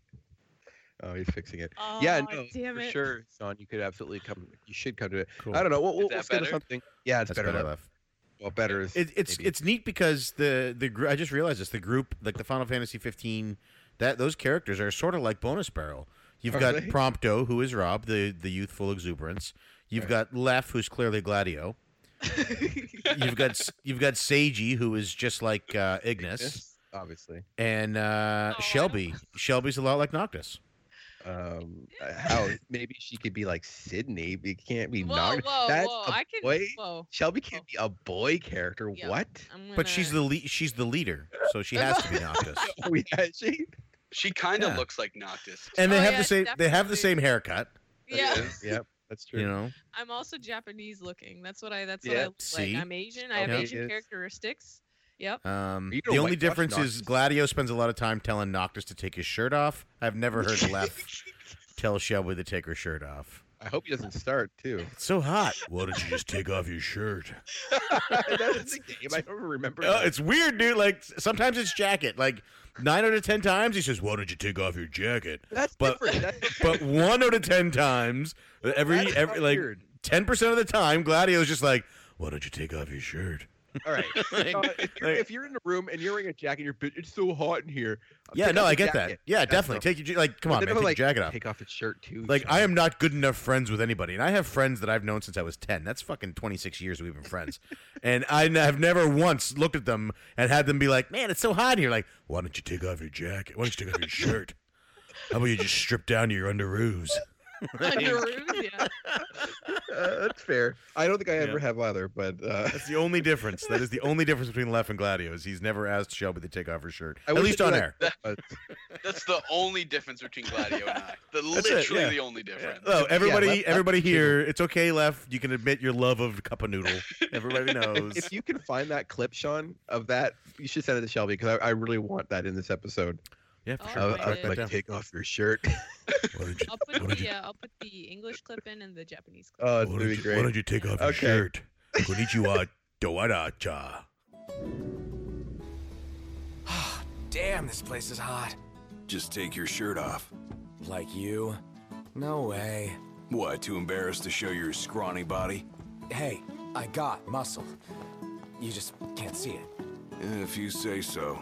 oh, he's fixing it. oh, yeah, no, damn for it. sure, Sean. You could absolutely come. You should come to it. Cool. I don't know. We'll, we'll, that we'll schedule better? something. Yeah, it's That's better. better left. left. Well, better is. It, it's maybe. it's neat because the the gr- I just realized this the group like the Final Fantasy 15 that those characters are sort of like bonus barrel. You've Are got they? Prompto who is Rob the the youthful exuberance. You've Right. got Lef who's clearly Gladio. You've got S- you've got Seiji who is just like uh, Ignis, Ignis, obviously. and uh, Oh, Shelby. Shelby's a lot like Noctis. Um, uh, how maybe she could be like Sydney, but it can't be whoa, Nog- whoa, That's whoa. a I can boy. whoa. Shelby can't be a boy character. Yeah. What? I'm But she's the le- she's the leader, so she has to be Noctis. Oh yeah, she. She kind of Yeah. looks like Noctis. And they Oh, have yeah, the same they have the same haircut. Yeah. Yep, that's true. You know, I'm also Japanese looking. That's what I that's Yeah. what I look See? like. I'm Asian. I have Okay. Asian characteristics. Yep. Um, the only whitewash difference is Gladio spends a lot of time telling Noctis to take his shirt off. I've never heard Lef tell Shelby to take her shirt off. I hope he doesn't start too. It's so hot. Why don't you just take off your shirt? That's the game. I don't remember. Oh, that. it's weird, dude. Like sometimes it's jacket. Like nine out of ten times he says, "Why don't you take off your jacket?" That's but- different. That's. But one out of ten times, every every like ten percent of the time, Gladio's just like, Why don't you take off your shirt? All right. Like- Uh, if, you're, like- if you're in a room and you're wearing a jacket, you're it's so hot in here. Uh, yeah, no, I the get that. Yeah, definitely. Take your like, come on, man, take like, your jacket off. Take off his shirt too. Like, I am not good enough friends with anybody, and I have friends that I've known since I was ten. That's fucking twenty six years we've been friends, and I have never once looked at them and had them be like, "Man, it's so hot here." Like, why don't you take off your jacket? Why don't you take off your shirt? How about you just strip down to your underoos? Underoos, yeah. Uh, that's fair. I don't think I ever Yeah. have either, but uh, That's the only difference. That is the only difference between Left and Gladio is he's never asked Shelby to take off her shirt. I At least on air. that, but- That's the only difference between Gladio and I. The That's it, literally yeah. the only difference. Oh, everybody, Left- Left everybody is here, it's okay, Left. You can admit your love of cup of noodle. Everybody knows. if you can find that clip, Sean, of that, you should send it to Shelby because I, I really want that in this episode. Yeah, for Oh, sure. Of- I Track of, did. that like, take off your shirt. Why don't you- I'll put don't the you- uh, I'll put the English clip in and the Japanese clip. Oh, it's why gonna don't be you- Why don't you take off your Okay. shirt? Konnichiwa, doaracha. Damn, this place is hot. Just take your shirt off. Like you? No way. What, too embarrassed to show your scrawny body? Hey, I got muscle. You just can't see it. If you say so.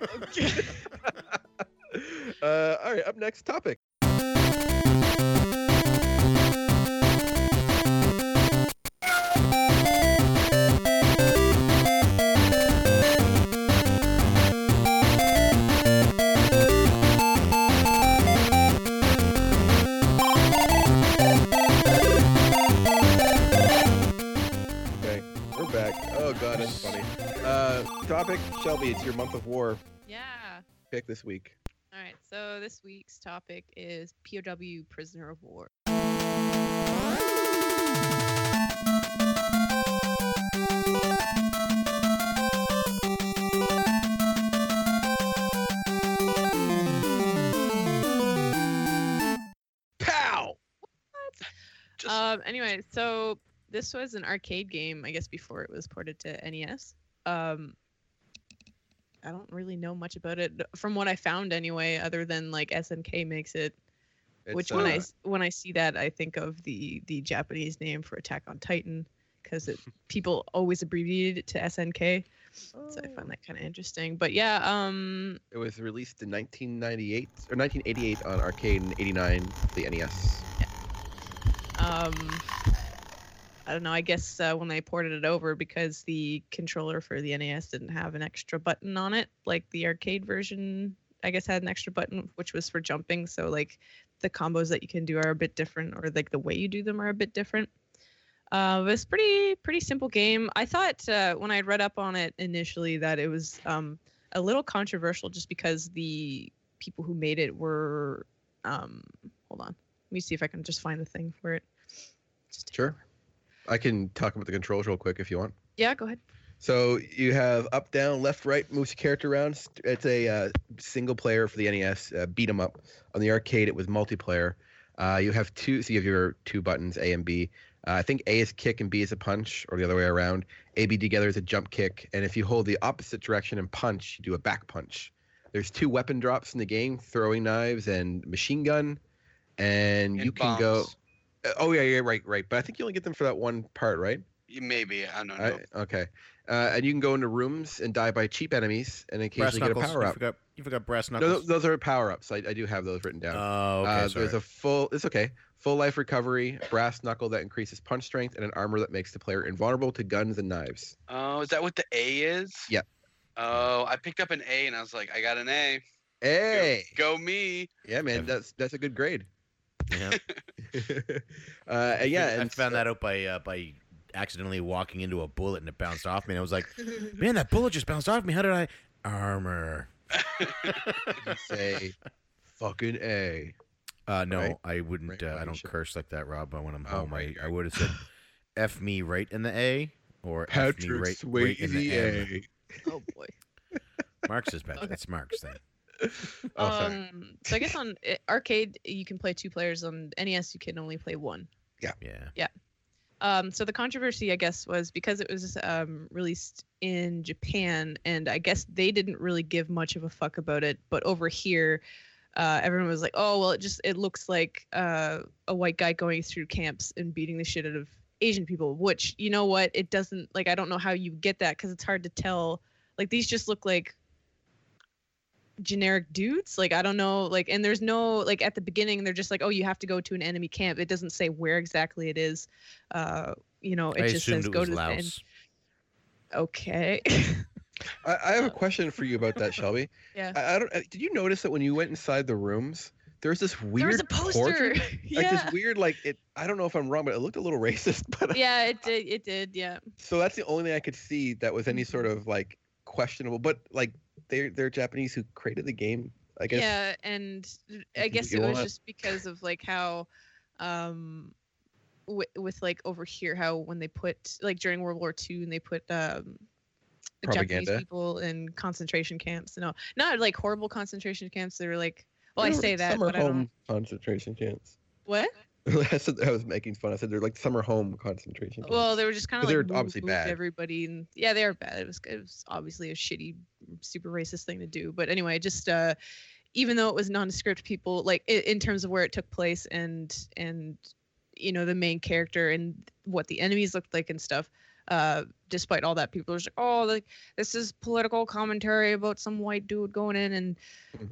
uh, all right, up next topic. Topic, Shelby, it's your month of war Yeah. pick this week. All right. So this week's topic is POW prisoner of war. Pow! Just Um. Anyway, so this was an arcade game, I guess, before it was ported to NES. Um. I don't really know much about it from what I found anyway, other than like SNK makes it. which It's, when uh, I s- when I see that, I think of the the Japanese name for Attack on Titan, because people always abbreviated it to SNK. So I find that kind of interesting. But yeah, um, It was released in 1998 or 1988 on arcade and 89 for the NES. um, I don't know. I guess uh, when they ported it over, because the controller for the NES didn't have an extra button on it, like the arcade version, I guess had an extra button which was for jumping. So like the combos that you can do are a bit different, or like the way you do them are a bit different. Uh, it was pretty pretty simple game. I thought uh, when I read up on it initially that it was um, a little controversial just because the people who made it were um, hold on. Let me see if I can just find the thing for it. Just Sure. Over. I can talk about the controls real quick if you want. Yeah, go ahead. So you have up, down, left, right, moves your character around. It's a uh, single player for the NES, uh, beat 'em up. On the arcade, it was multiplayer. Uh, you have two, so you have your two buttons, A and B. Uh, I think A is kick and B is a punch, or the other way around. A, B together is a jump kick, and if you hold the opposite direction and punch, you do a back punch. There's two weapon drops in the game: throwing knives and machine gun, and, and you can go. Bombs. Uh, Oh yeah, yeah, right, right. But I think you only get them for that one part, right? Maybe I don't know. I, okay. Uh, and you can go into rooms and die by cheap enemies and Brass occasionally get a knuckles. power You up. forgot, you forgot brass No, knuckles. those are power ups. I, I do have those written down. Oh, okay. uh, sorry. there's a full. It's okay. Full life recovery, brass knuckle that increases punch strength, and an armor that makes the player invulnerable to guns and knives. Oh, is that what the A is? Yeah. Oh, I picked up an A and I was like, I got an A. Go- Hey, Go, me. yeah, man, that's that's a good grade. Yeah. uh, and yeah, I and found that out by uh, by accidentally walking into a bullet and it bounced off me. And I was like, man, that bullet just bounced off me. How did I? Armor. say fucking a. Uh, no, Right? I wouldn't. Right, Uh, I don't sure. curse like that, Rob. But when I'm Oh, home, right, I, I would have said, "F me right in the A" or "F me right, right in the M." Swayze. Oh boy. Mark's is better. Okay. That's Mark's thing. Oh, um, so I guess on uh, arcade you can play two players. On NES you can only play one. Yeah. Yeah. Yeah. Um, so the controversy, I guess, was because it was um, released in Japan, and I guess they didn't really give much of a fuck about it. But over here, uh, everyone was like, "Oh, well, it just it looks like uh, a white guy going through camps and beating the shit out of Asian people." Which you know what? It doesn't like I don't know how you get that because it's hard to tell. Like these just look like generic dudes. Like I don't know. Like and there's no like at the beginning they're just like, "Oh, you have to go to an enemy camp." It doesn't say where exactly it is. Uh, you know, it I just says it go was to the end. Okay. I, I have a question for you about that, Shelby. yeah. I, I don't. uh, Did you notice that when you went inside the rooms, there was this weird there was a poster. portrait? Like this weird, like it. I don't know if I'm wrong, but it looked a little racist. But yeah, it did. It did. Yeah. so that's the only thing I could see that was any sort of like questionable. But like they're they're Japanese who created the game. I guess. Yeah, and I guess it was just because of like how, um, with, with like over here, how when they put like during World War II and they put um. Japanese people in concentration camps. No, not like horrible concentration camps. They were like, well, I say that, Summer but I don't. home concentration camps. What? I said I was making fun. I said they're like summer home concentration camps. Well, they were just kind of like they're obviously bad. everybody, and yeah, they are bad. It was it was obviously a shitty, super racist thing to do. But anyway, just uh, even though it was nondescript, people like in, in terms of where it took place and and you know the main character and what the enemies looked like and stuff. Uh, despite all that, people are just like, oh, like this is political commentary about some white dude going in and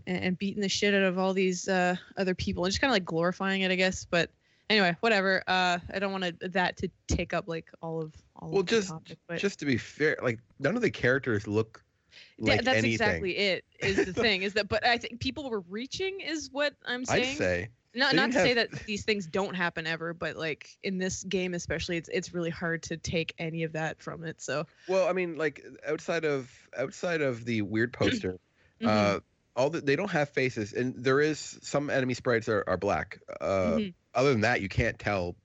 and, and beating the shit out of all these uh, other people and just kind of like glorifying it, I guess. But anyway, whatever. Uh, I don't want to, that to take up like all of all Well, of just- the topic, but just to be fair, like none of the characters look like that's anything. exactly it. Is the thing is that, but I think people were reaching is what I'm saying. I'd say. not not to didn't say that these things don't happen ever, but like in this game especially, it's it's really hard to take any of that from it. So Well, I mean, like outside of outside of the weird poster, mhm, uh, all the, they don't have faces, and there is some enemy sprites are, are black. Uh, mhm. Other than that, you can't tell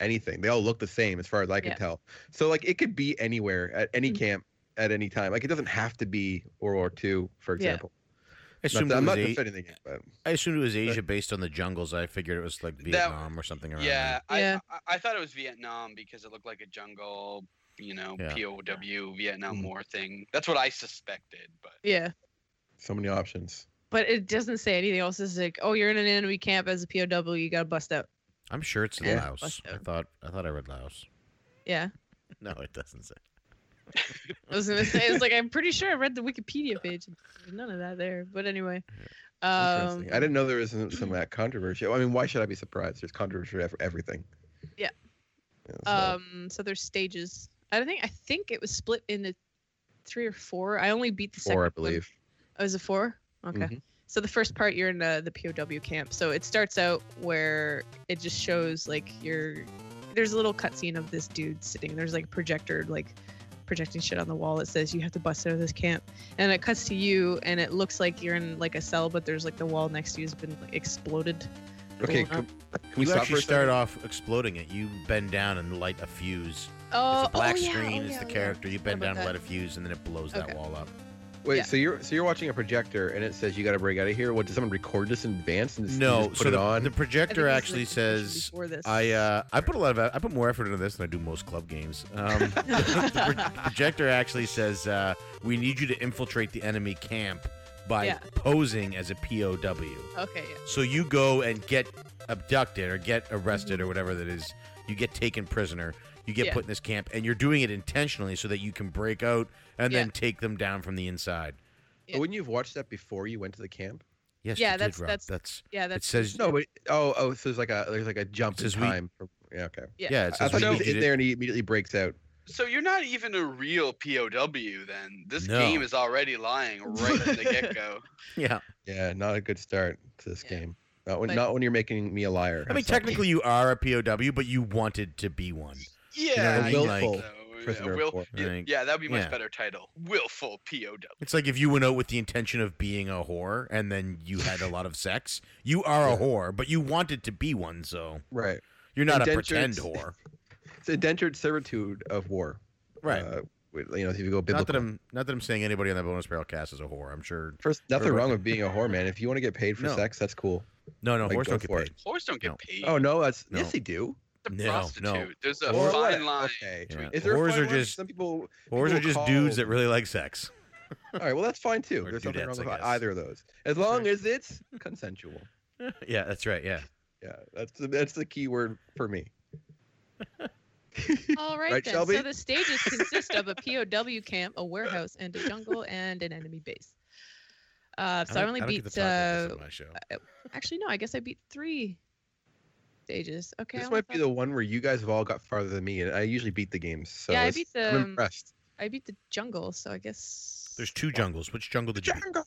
anything. They all look the same as far as I can Yeah. tell. So like it could be anywhere at any Mhm. camp at any time. Like it doesn't have to be World War II, for Yeah. example. I Not assumed, that- it I'm was not A- defending the game, but I assumed it was Asia based on the jungles. I figured it was like Vietnam or something around Yeah, Yeah. I, I I thought it was Vietnam because it looked like a jungle, you know, Yeah. POW Vietnam Mhm. War thing. That's what I suspected, but yeah. so many options. But it doesn't say anything else. It's like, oh, you're in an enemy camp as a POW, you gotta bust out. There. I'm sure it's in Yeah. Laos. I thought I thought I read Laos. Yeah. No, it doesn't say. I was gonna say it's like I'm pretty sure I read the Wikipedia page. There's none of that there. But anyway. Um, I didn't know there was some some of that controversy. I mean, why should I be surprised? There's controversy for everything. Yeah. Yeah, so- Um, so there's stages. I think I think it was split into three or four. I only beat the second. four, I one. believe. Oh, is it four? Okay. Mhm. So the first part you're in uh, the POW camp. So it starts out where it just shows like you're there's a little cutscene of this dude sitting. There's like a projector like projecting shit on the wall that says you have to bust out of this camp. And it cuts to you and it looks like you're in like a cell, but there's like the wall next to you has been like, exploded. Okay, can, can we you stop for actually start off exploding it. You bend down and light a fuse. Oh, It's a black oh, yeah, screen. oh, is the yeah. character. You bend about down and that. light a fuse, and then it blows Okay. that wall up. Wait, Yeah. so you're so you're watching a projector and it says you got to break out of here. What did someone record this in advance and just, No, just put so it the, on? the I think projector actually the says. I uh, I put a lot of I put more effort into this than I do most club games. Um, the pro- projector actually says uh, we need you to infiltrate the enemy camp by Yeah. posing as a POW. Okay, yeah. So you go and get abducted or get arrested or whatever that is. You get taken prisoner. You get Yeah. put in this camp, and you're doing it intentionally so that you can break out and Yeah. then take them down from the inside. But wouldn't you have watched that before you went to the camp? Yes, Yeah, you did, that's- Rob. that's- that's Yeah, that's says- No, but oh, oh, so there's like a there's like a jump in says we- time. Yeah, okay. yeah. yeah. It I thought we he was need in there and he immediately breaks out. so you're not even a real POW then. This No. game is already lying right from the get go. Yeah, Yeah, not a good start to this Yeah. game. Not when But- not when you're making me a liar. I mean, technically you are a POW, but you wanted to be one. Yeah, what I I mean? guess Willful so. Prisoner Yeah, of will, war. yeah, yeah, that would be much yeah. better title. Willful POW. It's like if you went out with the intention of being a whore and then you had a lot of sex. You are a whore, but you wanted to be one, so right. you're not a pretend whore. It's indentured servitude of war. Right. Uh, you know, if you go biblical. not that I'm not that I'm saying anybody on that bonus barrel cast is a whore. I'm sure. First, nothing Everybody- wrong with being a whore, man. If you want to get paid for No. sex, that's cool. No, no, Like, horse don't get paid. it. Horse don't get No. paid. Oh no, that's No. yes, they do. The No, no. There's a Or fine line. Okay. Yeah. Is there a Whores fine are line? just- some people. Whores people are just call- dudes that really like sex. All right, well that's fine too. There's nothing wrong with either of those, as long as it's consensual. yeah, that's right. Yeah. Yeah, that's the, that's the key word for me. All right, Right, then. Shelby? So the stages consist of a POW camp, a warehouse, and a jungle and an enemy base. Uh, so I, don't- only don't beat. to talk about this Uh, my show. actually, no. I guess I beat three stages. Okay. I this might be the one where you guys have all got farther than me, and I usually beat the games. So Yeah, I beat the, I'm impressed. I beat the jungle, so I guess There's two jungles. Which jungle did you beat? Jungle.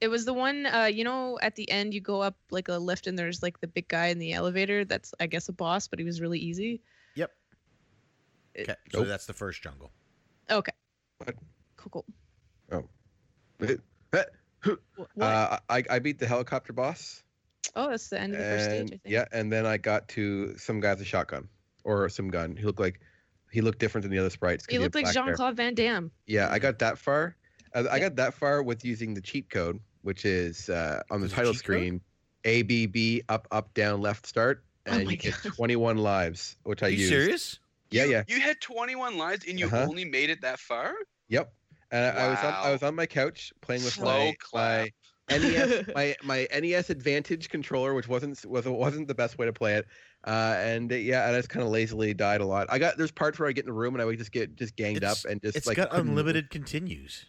it was the one. Uh, you know, at the end you go up like a lift, and there's like the big guy in the elevator. That's I guess a boss, but he was really easy. Yep. It- Okay, so Nope. that's the first jungle. Okay. What? Cool. cool. Wh- What? Uh, I I beat the helicopter boss, oh, that's the end of the first stage. I think. yeah, and then I got to some guy with a shotgun or some gun. He looked like he looked different than the other sprites. He had looked like. Jean Claude Van Damme. Yeah, I got that far. I, I got that far with using the cheat code, which is uh, on the There's title screen: A B B up up down left start, Oh and my you get God. 21 lives, which I Are you used. serious? Yeah, You- yeah, You had 21 lives and you Uh-huh. only made it that far? yep. And I, I was on I was on my couch playing with Slow my my clap. NES my my NES Advantage controller, which wasn't was wasn't the best way to play it. Uh, and uh, yeah, and I just kind of lazily died a lot. I got there's parts where I get in the room and I would just get just ganged It's- up and just It's like got couldn't move. unlimited continues.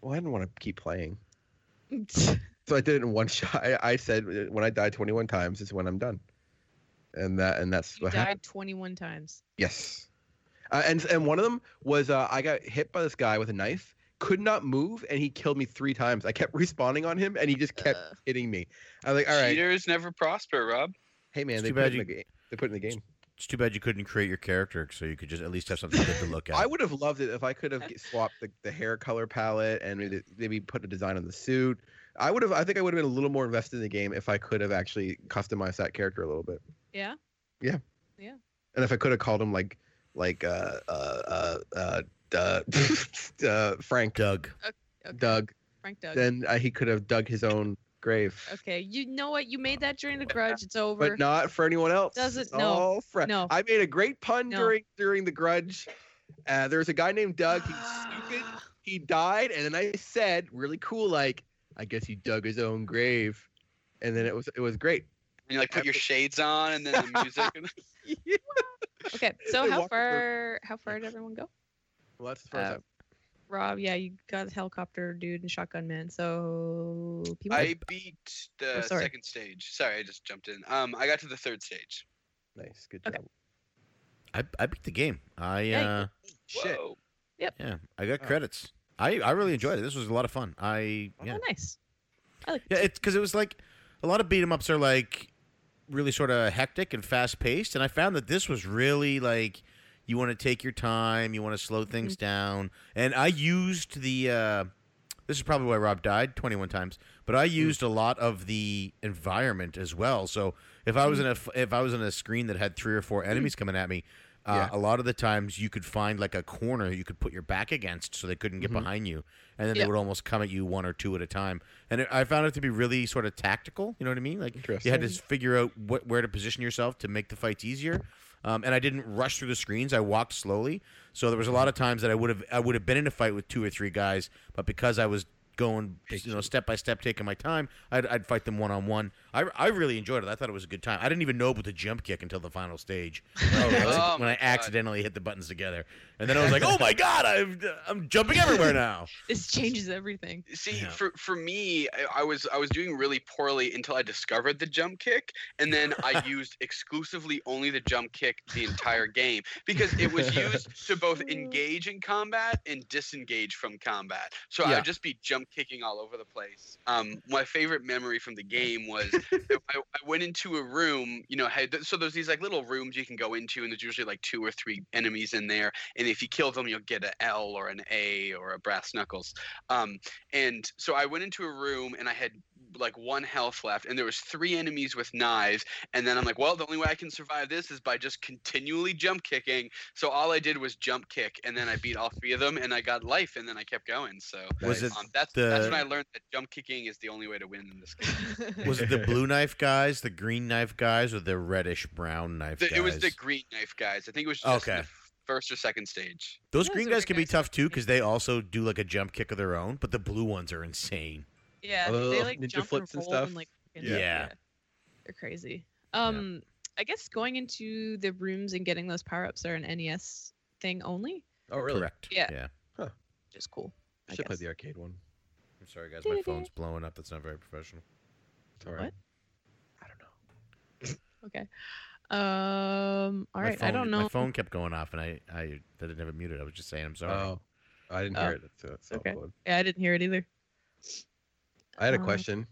Well, I didn't want to keep playing. So I did it in one shot. I, I said when I die 21 times is when I'm done. And that and that's You what happened. died 21 times. Yes. Uh, and and one of them was uh, I got hit by this guy with a knife, could not move, and he killed me three times. I kept respawning on him, and he just kept Uh, hitting me. I was like, all right, Cheaters never prosper, Rob. hey man, It's they put, it bad in the game. they put in the game. It's too bad you couldn't create your character so you could just at least have something good to look at. I would have loved it if I could have swapped the, the hair color palette and maybe, maybe put a design on the suit. I would have. I think I would have been a little more invested in the game if I could have actually customized that character a little bit. Yeah. Yeah. Yeah. and if I could have called him like like uh uh uh uh, uh, Frank Doug. Okay. Doug, Frank Doug. then uh, he could have dug his own grave. Okay. You know what? You made that during the grudge. It's over. But not for anyone else. Does it- no, all Fra- no. I made a great pun No. during during the grudge. Uh, there was a guy named Doug. He's stupid. He died, and then I said, really cool, like, I guess he dug his own grave, and then it was it was great. And you like put your shades on and then the music. and- Okay. So how far how far did everyone go? Well, that's the first Uh, time. Rob, yeah, you got helicopter dude and shotgun man. So people I beat the Oh, second stage. Sorry, I just jumped in. Um, I got to the third stage. Nice, good okay. job. I, I beat the game. I Yeah, uh Shit. Whoa. yeah, I got Oh. credits. I I really enjoyed it. This was a lot of fun. I yeah. Oh nice. I like Yeah, it's because it was like a lot of beat 'em ups are like really sort of hectic and fast paced, and I found that this was really like you want to take your time, you want to slow things down, and I used the. Uh, this is probably why Rob died 21 times, but I used a lot of the environment as well. So if I was in a if I was in a screen that had three or four enemies coming at me, uh, Yeah. a lot of the times you could find like a corner you could put your back against so they couldn't get Mhm. behind you, and then Yeah. they would almost come at you one or two at a time. And it, I found it to be really sort of tactical. You know what I mean? Like you had to figure out what, where to position yourself to make the fights easier. Um, and I didn't rush through the screens. I walked slowly. So there was a lot of times that I would have I would have been in a fight with two or three guys, but because I was going you know step by step taking my time I'd, I'd fight them one on one I, I really enjoyed it i thought it was a good time i didn't even know about the jump kick until the final stage Oh, really? Oh when i my God. accidentally hit the buttons together and then i was like oh my god i'm, I'm jumping everywhere now this changes everything. See, Yeah. for for me, I, I was I was doing really poorly until I discovered the jump kick, and then I used exclusively only the jump kick the entire game because it was used to both engage in combat and disengage from combat. So I would just be jump kicking all over the place. Um, my favorite memory from the game was I, I went into a room. You know, had so there's these like little rooms you can go into, and there's usually like two or three enemies in there, and if you kill them, you'll get an L or an A or a brass knuckles. Um, and so I went into a room and I had like one health left and there was three enemies with knives and then i'm like well the only way i can survive this is by just continually jump kicking so all i did was jump kick and then i beat all three of them and i got life and then i kept going so Was Nice. it um, that's that's when i learned that jump kicking is the only way to win in this game was it the blue knife guys the green knife guys or the reddish brown knife The- guys it was the green knife guys i think it was just Okay. the first or second stage. Those Yeah, green those are guys can be tough too because they also do like a jump kick of their own, but the blue ones are insane. Yeah, Oh, they like ninja jump flips and and roll stuff? and like freaking- Yeah. they're crazy. Um, I guess going into the rooms and getting those power ups are an NES thing only, Oh, really? Correct. Yeah. Yeah. which is cool. I Should play the arcade one. I'm sorry, guys. My phone's blowing up. That's not very professional. It's all right. What? I don't know. Okay. Um. All My right. I phone- don't know. My phone kept going off, and I I didn't have it muted. I was just saying I'm sorry. Oh, I didn't Oh. hear it. So it's Okay. good. Yeah, I didn't hear it either. I had a Uh, question.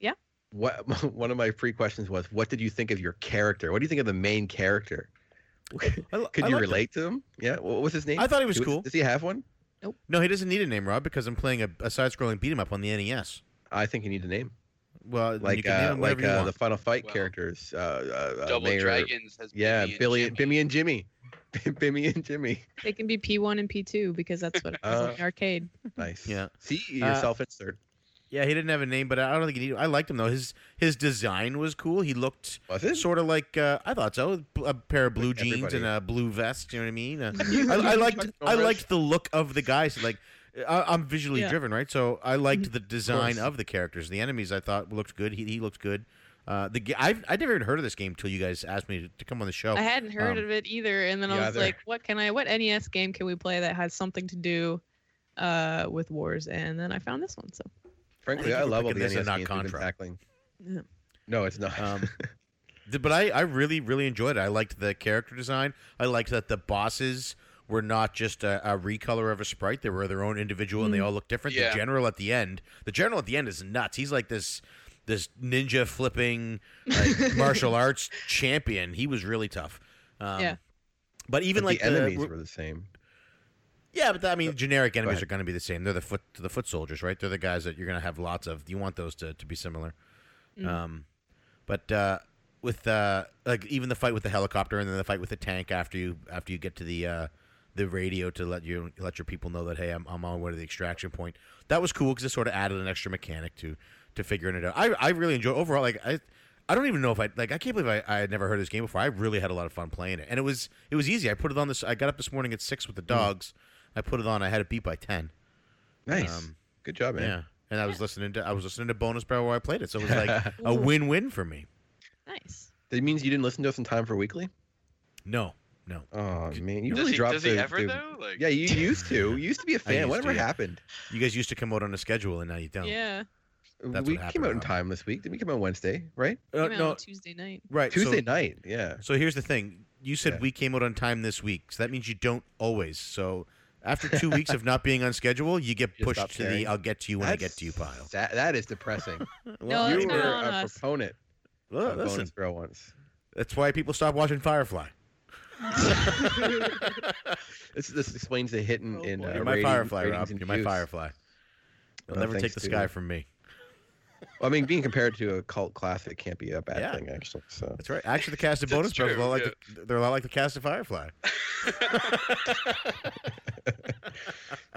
yeah. What one of my pre questions was, what did you think of your character? What do you think of the main character? Could I you liked him. relate to him? Yeah. What was his name? I thought he was Do- cool. Does he have one? Nope. No, he doesn't need a name, Rob, because I'm playing a, a side-scrolling beat 'em up on the NES. I think you need a name. Well, you Like can uh, him like whatever you uh, want. the Final Fight Well, characters. Uh, uh, uh, Double Mayor- Dragons has Yeah, Bimmy and Billy, Jimmy. Bimmy and Jimmy. Bimmy and Jimmy. They can be P1 and P2 because that's what it was Uh, in the arcade. Nice. Yeah. See Uh, yourself insert. Yeah, he didn't have a name, but I don't think he needed. I liked him though. His his design was cool. He looked sort of like uh, I thought so. A pair of blue Like jeans everybody. and a blue vest. You know what I mean? Uh, I, I liked I liked the look of the guys. Like I, I'm visually Yeah. driven, right? So I liked the design course. of the characters. The enemies I thought looked good. He, he looked good. Uh, the I've I never even heard of this game until you guys asked me to, to come on the show. I hadn't heard um, of it either, and then I was there- like, "What can I? What NES game can we play that has something to do uh, with wars?" And then I found this one. So Frankly, Thank I love all the picking NES this games not we've been tackling. Yeah. No, it's not. Um, th- but I, I really, really enjoyed it. I liked the character design. I liked that the bosses were not just a, a recolor of a sprite. They were their own individual, and they all look different. Yeah. The general at the end, the general at the end is nuts. He's like this, this ninja flipping like, martial arts champion. He was really tough. Um, Yeah. But even But like the the, enemies were the same. Yeah, but I mean, generic enemies ahead. are going to be the same. They're the foot the foot soldiers, right? They're the guys that you're going to have lots of. You want those to, to be similar. Mm. Um, but uh, with uh, like even the fight with the helicopter and then the fight with the tank after you after you get to the uh, the radio to let you let your people know that hey, I'm, I'm on my way to the extraction point. That was cool because it sort of added an extra mechanic to to figuring it out. I I really enjoy overall. Like I. I don't even know if I like. I can't believe I, I had never heard of this game before. I really had a lot of fun playing it, and it was it was easy. I put it on this. I got up this morning at six with the dogs. I put it on. I had it beat by ten. Nice. Um, Good job, man. Yeah, and I was listening to I was listening to Bonus Barrel while I played it, so it was like a win-win for me. nice. That means you didn't listen to us in time for weekly. No, no. Oh man, you Does really he, dropped does he ever the- though? Like, Yeah, you used to. You used to be a used fan. to, Whatever yeah. happened? You guys used to come out on a schedule, and now you don't. Yeah. That's we what came out in time this week. Did we come out Wednesday? Right? Uh, Came out no, on Tuesday night. right. Tuesday so, night. Yeah. So here's the thing. You said Yeah. we came out on time this week, so that means you don't always. So after two weeks of not being on schedule, you get You pushed to caring. the "I'll get to you when I get to you" pile. sa- that is depressing. No, you it's were not on a us. proponent Well, of listen, girl once. that's why people stop watching Firefly. This this explains the hidden Oh, in uh, You're my rating- Firefly, ratings Rob. You're my views. Firefly. You'll Oh, never take the to- sky from me. Well, I mean, being compared to a cult classic can't be a bad Yeah. thing, actually. So That's right. Actually, the cast of Bonus Barrel is a lot true, like the, they're a lot like the cast of Firefly.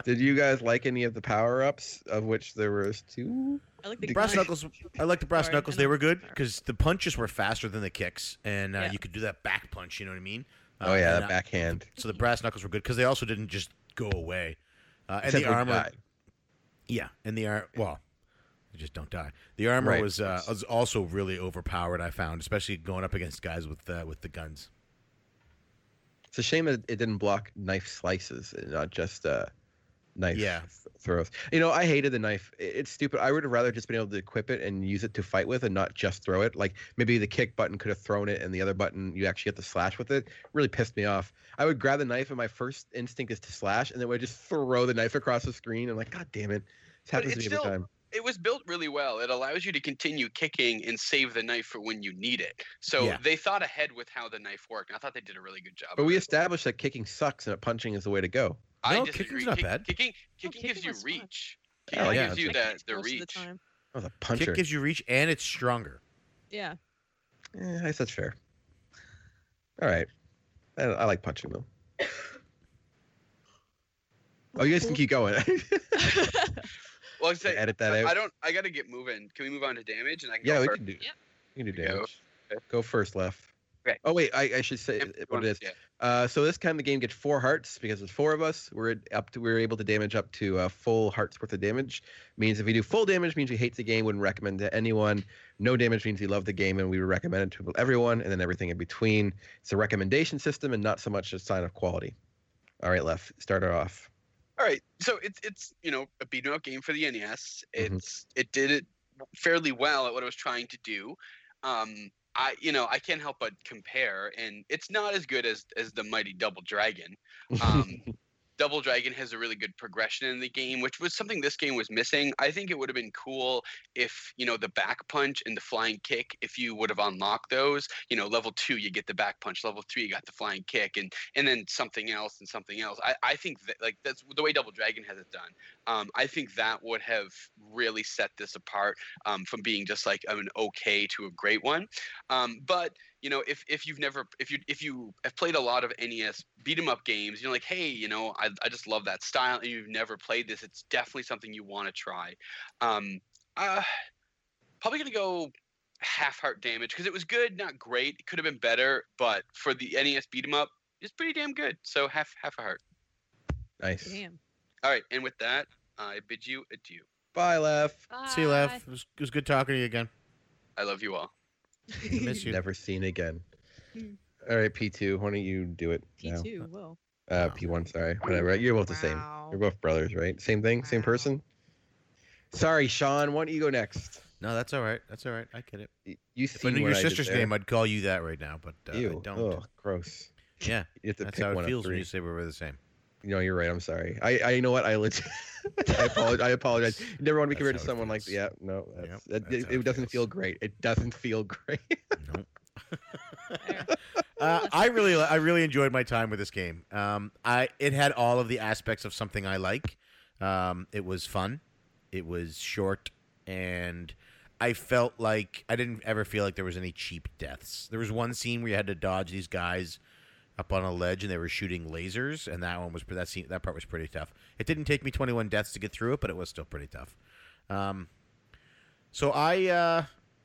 Did you guys like any of the power ups, of which there was two? I like the Brass gun. knuckles. I like the brass Sorry, knuckles. They were good because the punches were faster than the kicks, and uh, Yeah. you could do that back punch. You know what I mean? Oh Uh, yeah, and, that uh, backhand. So the brass knuckles were good because they also didn't just go away. Uh, and Except the armor, yeah, and the armor. Well, you just don't die. The armor Right, was uh, was also really overpowered. I found, especially going up against guys with uh, with the guns. It's a shame that it didn't block knife slices, and not just uh, knife Yeah. throws. You know, I hated the knife. It's stupid. I would have rather just been able to equip it and use it to fight with, and not just throw it. Like maybe the kick button could have thrown it, and the other button you actually get to slash with it. Really pissed me off. I would grab the knife, and my first instinct is to slash, and then would just throw the knife across the screen. I'm like, God damn it! This happens to me it's every still- time. It was built really well. It allows you to continue kicking and save the knife for when you need it. So Yeah. they thought ahead with how the knife worked. And I thought they did a really good job. But we it. established that kicking sucks and that punching is the way to go. I No, disagree. kicking's not Kick- bad. Kicking, kicking gives kicking you was fun. reach. Yeah, Kicking yeah, gives you I the, the reach. time. Oh, the Kick puncher. gives you reach, and it's stronger. Yeah. Eh, I guess that's fair. All right. I, I like punching though. Oh, you guys can keep going. Well, I say, Edit that I, out. I don't. I gotta get moving. Can we move on to damage? And I can yeah, go we first? can do. Yep. We can do There we go. damage. Go first, left. Okay. Oh wait, I, I should say Yep, what it is. Yeah. Uh, so this kind of the game gets four hearts because there's four of us. We're up to we're able to damage up to uh, full hearts worth of damage. Means if we do full damage, means we hate the game, wouldn't recommend to anyone. No damage means we love the game and we would recommend it to everyone, and then everything in between. It's a recommendation system and not so much a sign of quality. All right, left. Start her off. All right, so it's it's you know a beat 'em up game for the NES. Mhm. It's it did it fairly well at what it was trying to do. Um, I you know I can't help but compare, and it's not as good as as the mighty Double Dragon. Um, Double Dragon has a really good progression in the game, which was something this game was missing. I think it would have been cool if, you know, the back punch and the flying kick, if you would have unlocked those, you know, level two, you get the back punch, level three, you got the flying kick, and and then something else and something else. I, I think that like that's the way Double Dragon has it done. Um, I think that would have really set this apart um, from being just like an okay to a great one. Um, but you know, if if you've never if you if you have played a lot of NES beat 'em up games, you're like, hey, you know, I I just love that style, and you've never played this, it's definitely something you want to try. Um, uh, probably gonna go half heart damage because it was good, not great. It could have been better, but for the NES beat 'em up, it's pretty damn good. So half half a heart. nice. Damn. All right, and with that, I bid you adieu. Bye, left. See you, Lev. It was, it was good talking to you again. I love you all. Miss you. Never seen again. Hmm. All right, P2. Why don't you do it now? P2. Whoa. Uh, P1. Sorry. Whatever. You're both the same. Wow. You're both brothers, right? Same thing. Same Wow. person. Sorry, Sean. Why don't you go next? No, that's all right. That's all right. I get it. Y- You If I see knew what your sister's there. name, I'd call you that right now, but uh, Ew. I don't. Oh, gross. Yeah, You have to that's pick how one it of feels when three. you say we're the same. No, you're right. I'm sorry. I, I you know what? I legit. I apologize. I apologize. You never want to be compared to someone like feels. yeah. No, that's, Yep, that, that's it, it it doesn't feels. feel great. It doesn't feel great. Nope. Uh, I really, I really enjoyed my time with this game. Um, I it had all of the aspects of something I like. Um, it was fun. It was short, and I felt like I didn't ever feel like there was any cheap deaths. There was one scene where you had to dodge these guys up on a ledge and they were shooting lasers, and that one was that scene that part was pretty tough. It didn't take me 21 deaths to get through it, but it was still pretty tough. Um, so I uh,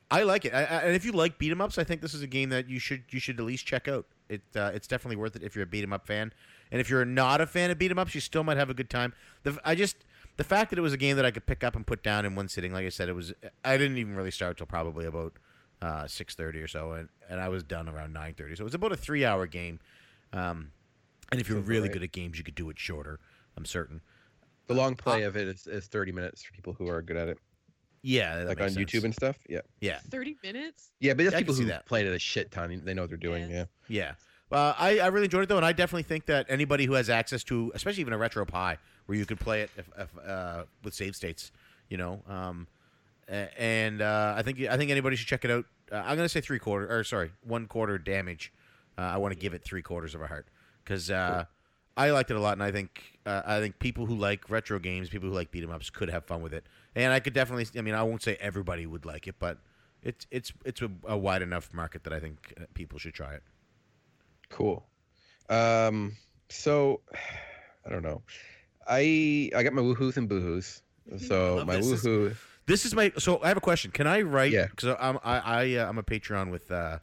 I like it, I, I, and if you like beat 'em ups, I think this is a game that you should you should at least check out. It uh, it's definitely worth it if you're a beat 'em up fan, and if you're not a fan of beat 'em ups, you still might have a good time. The, I just the fact that it was a game that I could pick up and put down in one sitting, like I said, it was. I didn't even really start till probably about uh, six thirty or so, and, and I was done around nine thirty. So it was about a three hour game. Um, and if you're Sounds really right. good at games, you could do it shorter. I'm certain. the long play of it is, is 30 minutes for people who are good at it, Yeah, that like on sense. YouTube and stuff. Yeah. Yeah, 30 minutes? Yeah, but there's I can people who that. played it a shit ton. They know what they're doing. Yes. Yeah. Yeah. Uh, I, I really enjoyed it though, and I definitely think that anybody who has access to, especially even a RetroPie, where you could play it if, if, uh, with save states, you know, um, and uh, I think I think anybody should check it out. Uh, I'm gonna say three quarter, or sorry, one quarter damage. Uh, I want to give it three quarters of a heart because uh, I liked it a lot, and I think uh, I think people who like retro games, people who like beat 'em ups, could have fun with it. And I could definitely, I mean, I won't say everybody would like it, but it's it's it's a, a wide enough market that I think uh, people should try it. Cool. Um. So, I don't know. I I got my woohoos and boohoos. So my. This- woohoo. This is my. So I have a question. Can I write? Yeah. Because I'm I, I uh, I'm a Patreon with uh,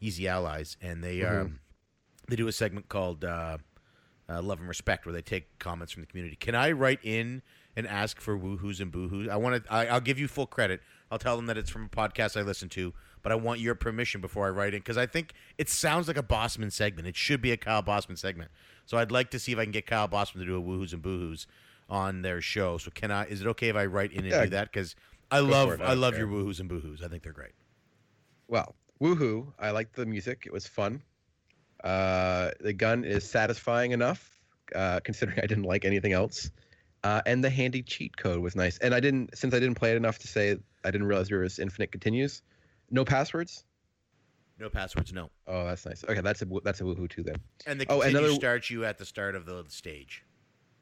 Easy Allies, and they Mm-hmm. um they do a segment called uh, uh, Love and Respect, where they take comments from the community. Can I write in and ask for woohoos and boohoos? I want to. I'll give you full credit. I'll tell them that it's from a podcast I listen to, but I want your permission before I write in because I think it sounds like a Bosman segment. It should be a Kyle Bosman segment. So I'd like to see if I can get Kyle Bosman to do a woohoos and boohoos on their show. So can I? Is it okay if I write in and Yeah, do that? Because I love it, I I, love care. your woohoos and boohoos. I think they're great. Well, woohoo! I liked the music. It was fun. Uh, the gun is satisfying enough, uh, considering I didn't like anything else. Uh, and the handy cheat code was nice. And I didn't, since I didn't play it enough to say, I didn't realize there was infinite continues. No passwords. No passwords, no. Oh, that's nice. Okay, that's a that's a woohoo too then. And the Oh, continue another- starts you at the start of the stage.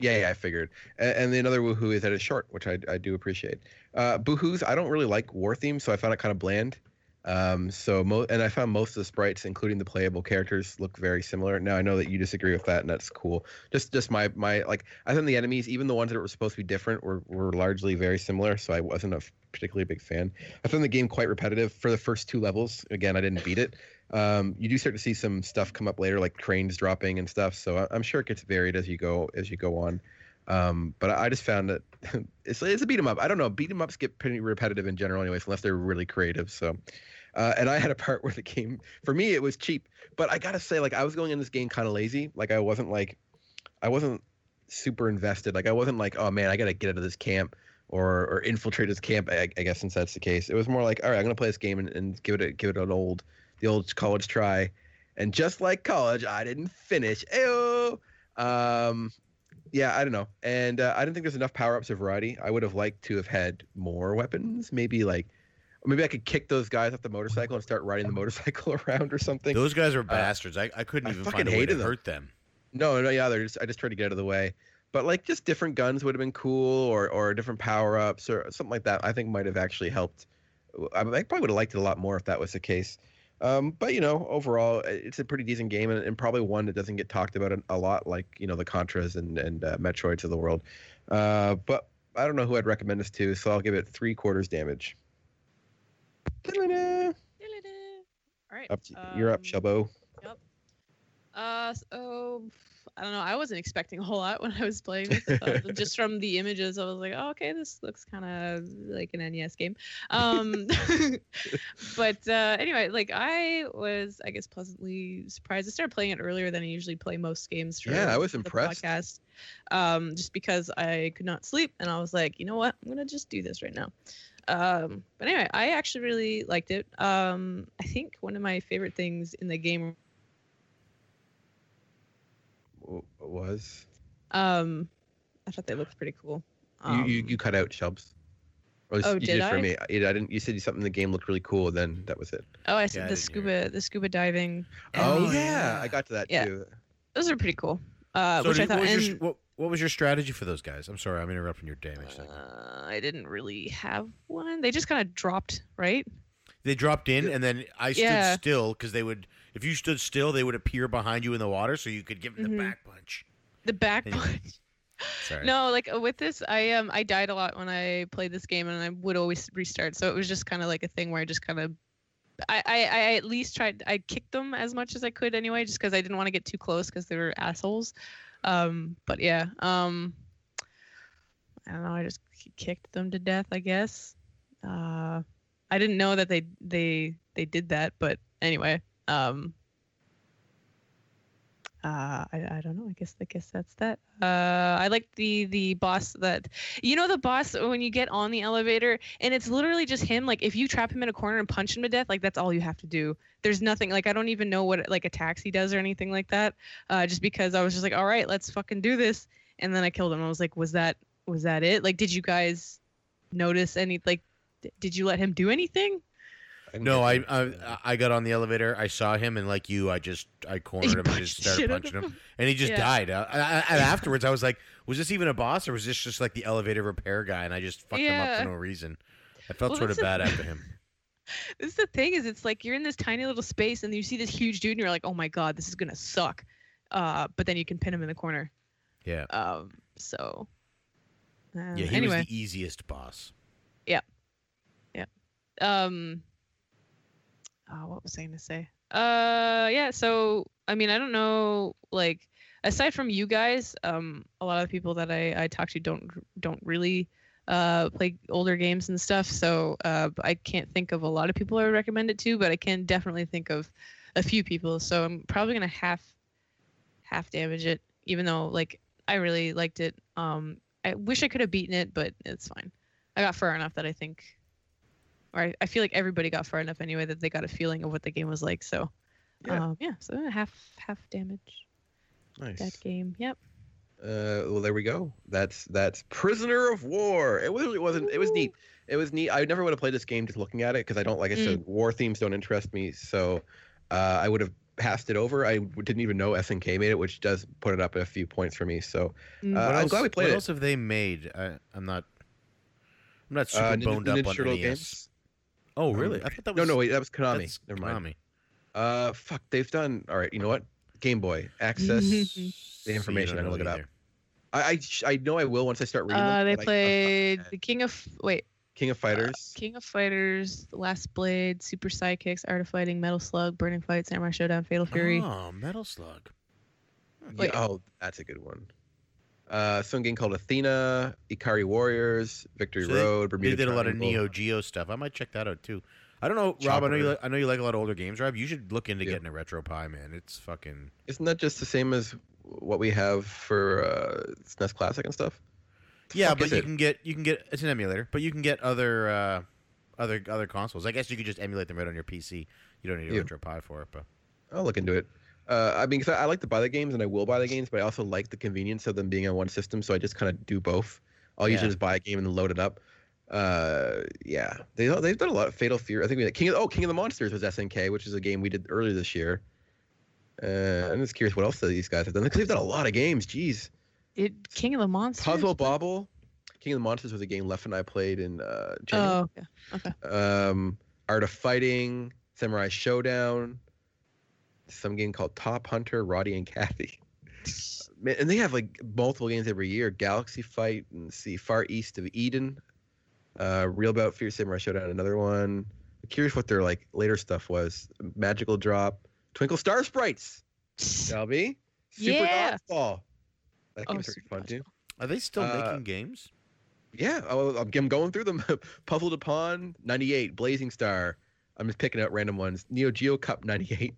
Yeah, yeah, I figured. And, and the another woohoo is that it's short, which I, I do appreciate. Uh, boohoos, I don't really like war themes, so I found it kind of bland. Um, so mo- and I found most of the sprites, including the playable characters, look very similar. Now I know that you disagree with that, and that's cool. Just just my my like I think the enemies, even the ones that were supposed to be different, were were largely very similar. So I wasn't a particularly big fan. I found the game quite repetitive for the first two levels. Again, I didn't beat it. Um, you do start to see some stuff come up later, like cranes dropping and stuff. So I- I'm sure it gets varied as you go as you go on. Um, but I just found that it's it's a beat 'em up. I don't know, beat 'em ups get pretty repetitive in general, anyways, unless they're really creative. So, uh, and I had a part where the game for me it was cheap, but I gotta say, like I was going in this game kind of lazy. Like I wasn't like, I wasn't super invested. Like I wasn't like, oh man, I gotta get out of this camp or or infiltrate this camp. I, I guess since that's the case, it was more like, all right, I'm gonna play this game and, and give it a, give it an old the old college try. And just like college, I didn't finish. Ayo. Um, yeah, I don't know. And uh, I didn't think there's enough power ups or variety. I would have liked to have had more weapons. Maybe like, maybe I could kick those guys off the motorcycle and start riding the motorcycle around or something. Those guys are bastards. I, I couldn't I even fucking find a way to them. hurt them. No, no, yeah, they're just I just tried to get out of the way. But like just different guns would have been cool, or or different power ups, or something like that. I think might have actually helped. I, I probably would have liked it a lot more if that was the case. Um, but you know, overall, it's a pretty decent game, and, and probably one that doesn't get talked about a, a lot, like you know the Contras and and uh, Metroids of the world. Uh, but I don't know who I'd recommend this to, so I'll give it three quarters damage. All right. Up to, you're up, um, Shelbo. Uh, so I don't know. I wasn't expecting a whole lot when I was playing this. Uh, just from the images, I was like, oh, okay, this looks kind of like an NES game. Um, but uh, anyway, like I was, I guess, pleasantly surprised. I started playing it earlier than I usually play most games. Yeah, I was impressed. Podcast, um, just because I could not sleep, and I was like, you know what, I'm gonna just do this right now. Um, but anyway, I actually really liked it. Um, I think one of my favorite things in the game w- Was Um, I thought they looked pretty cool. Um, you, you you cut out Shelbs? Or Oh, you did for I? me. I, I didn't. You said something the game looked really cool. Then that was it. oh, I said I the didn't scuba, the scuba diving. Oh and- yeah, I got to that Yeah. too. those are pretty cool. Uh, So which do I thought, what, was your, and, what, what was your strategy for those guys? I'm sorry, I'm interrupting your damage. segment. uh, I didn't really have one. They just kind of dropped, right? They dropped in, and then I stood Yeah. still because they would. If you stood still, they would appear behind you in the water, so you could give them Mhm. the back punch. The back punch. Sorry. No, like uh, with this, I um I died a lot when I played this game, and I would always restart. So it was just kind of like a thing where I just kind of, I, I I at least tried. I kicked them as much as I could anyway, just because I didn't want to get too close because they were assholes. Um, but yeah, um, I don't know. I just kicked them to death, I guess. Uh, I didn't know that they they they did that, but anyway, um. Uh, I, I don't know. I guess I guess that's that. Uh, I like the the boss that you know the boss when you get on the elevator and it's literally just him. Like if you trap him in a corner and punch him to death, like that's all you have to do. There's nothing like I don't even know what like attacks he does or anything like that. Uh, just because I was just like, all right, let's fucking do this, and then I killed him. I was like, was that was that it? Like, did you guys notice any like? d- Did you let him do anything? Didn't No, I, I I got on the elevator. I saw him, and like you, I just I cornered him and just started punching him, and he just Yeah. died. Uh, I, I, and afterwards, I was like, was this even a boss, or was this just like the elevator repair guy? And I just fucked him up for no reason. I felt Well, sort of bad after him. this is the thing is it's like you're in this tiny little space and you see this huge dude and you're like oh my god this is gonna suck uh but then you can pin him in the corner Yeah, um so uh, yeah. He anyway was the easiest boss. Yeah. Yeah. Um oh, what was i gonna say? Uh yeah so i mean i don't know like aside from you guys um a lot of people that i i talk to don't don't really uh play older games and stuff so uh i can't think of a lot of people i would recommend it to but i can definitely think of a few people so i'm probably gonna half half damage it even though like i really liked it. Um i wish i could have beaten it but it's fine. I got far enough that i think or I, I feel like everybody got far enough anyway that they got a feeling of what the game was like. So, Yeah. um, yeah, so half half damage nice. that game. Yep. Uh, well, there we go. That's that's Prisoner of War. It really wasn't. It was neat. It was neat. I never would have played this game just looking at it because I don't like I said war themes don't interest me. So uh, I would have passed it over. I didn't even know SNK made it, which does put it up a few points for me. So Mm. Uh, what I'm else, glad we played what it. else have they made? I, I'm not. I'm not super uh, Ninja, boned the up Ninja on Turtle NES. games. Oh, really? I thought that was no, no. wait, that was Konami. that's Never mind. Konami. Uh, fuck, they've done. All right, you know what? Game Boy Access. The information. So I'm gonna look know it up. I, I I know I will once I start reading. Uh, them, they but I- played the King of wait King of Fighters. King of Fighters, Last Blade, Super Sidekicks, Art of Fighting, Metal Slug, Burning Fight, Samurai Showdown, Fatal Fury. Oh, Metal Slug. wait. Yeah, oh, that's a good one. Uh, some game called Athena, Ikari Warriors, Victory So they- Road, They Bermuda did a lot of Neo Geo stuff. I might check that out too. I don't know, Rob. I know you. Like, I know you like a lot of older games, Rob. You should look into Yeah. getting a RetroPie, man. It's fucking. Isn't that just the same as what we have for uh, SNES Classic and stuff? The Yeah, but you it? can get you can get it's an emulator, but you can get other uh, other other consoles. I guess you could just emulate them right on your PC. You don't need a Yeah. RetroPie for it, but I'll look into it. Uh, I mean, 'cause I I like to buy the games and I will buy the games, but I also like the convenience of them being on one system. So I just kind of do both. I'll usually just buy a game and then load it up. Uh, yeah, they they've done a lot of Fatal Fury. I think we had King of, oh King of the Monsters was SNK, which is a game we did earlier this year. Uh, I'm just curious what else these guys have done because They've done a lot of games. Jeez, It King of the Monsters. Puzzle Bobble, King of the Monsters was a game Left and I played in uh, January. Oh, okay. um, Art of Fighting, Samurai Showdown, some game called Top Hunter, Roddy and Cathy. And they have like multiple games every year. Galaxy Fight and see Far East of Eden, uh, Real Bout Fear Samurai Showdown, another one. I'm curious what their like later stuff was. Magical Drop, Twinkle Star Sprites, Shelby, Super Yeah. Dodgeball. That Oh, game's pretty fun too. are they still Uh, making games? Yeah, oh, I'm, I'm going through them. Puzzle De Pon 98, Blazing Star. I'm just picking out random ones. Neo Geo Cup 98,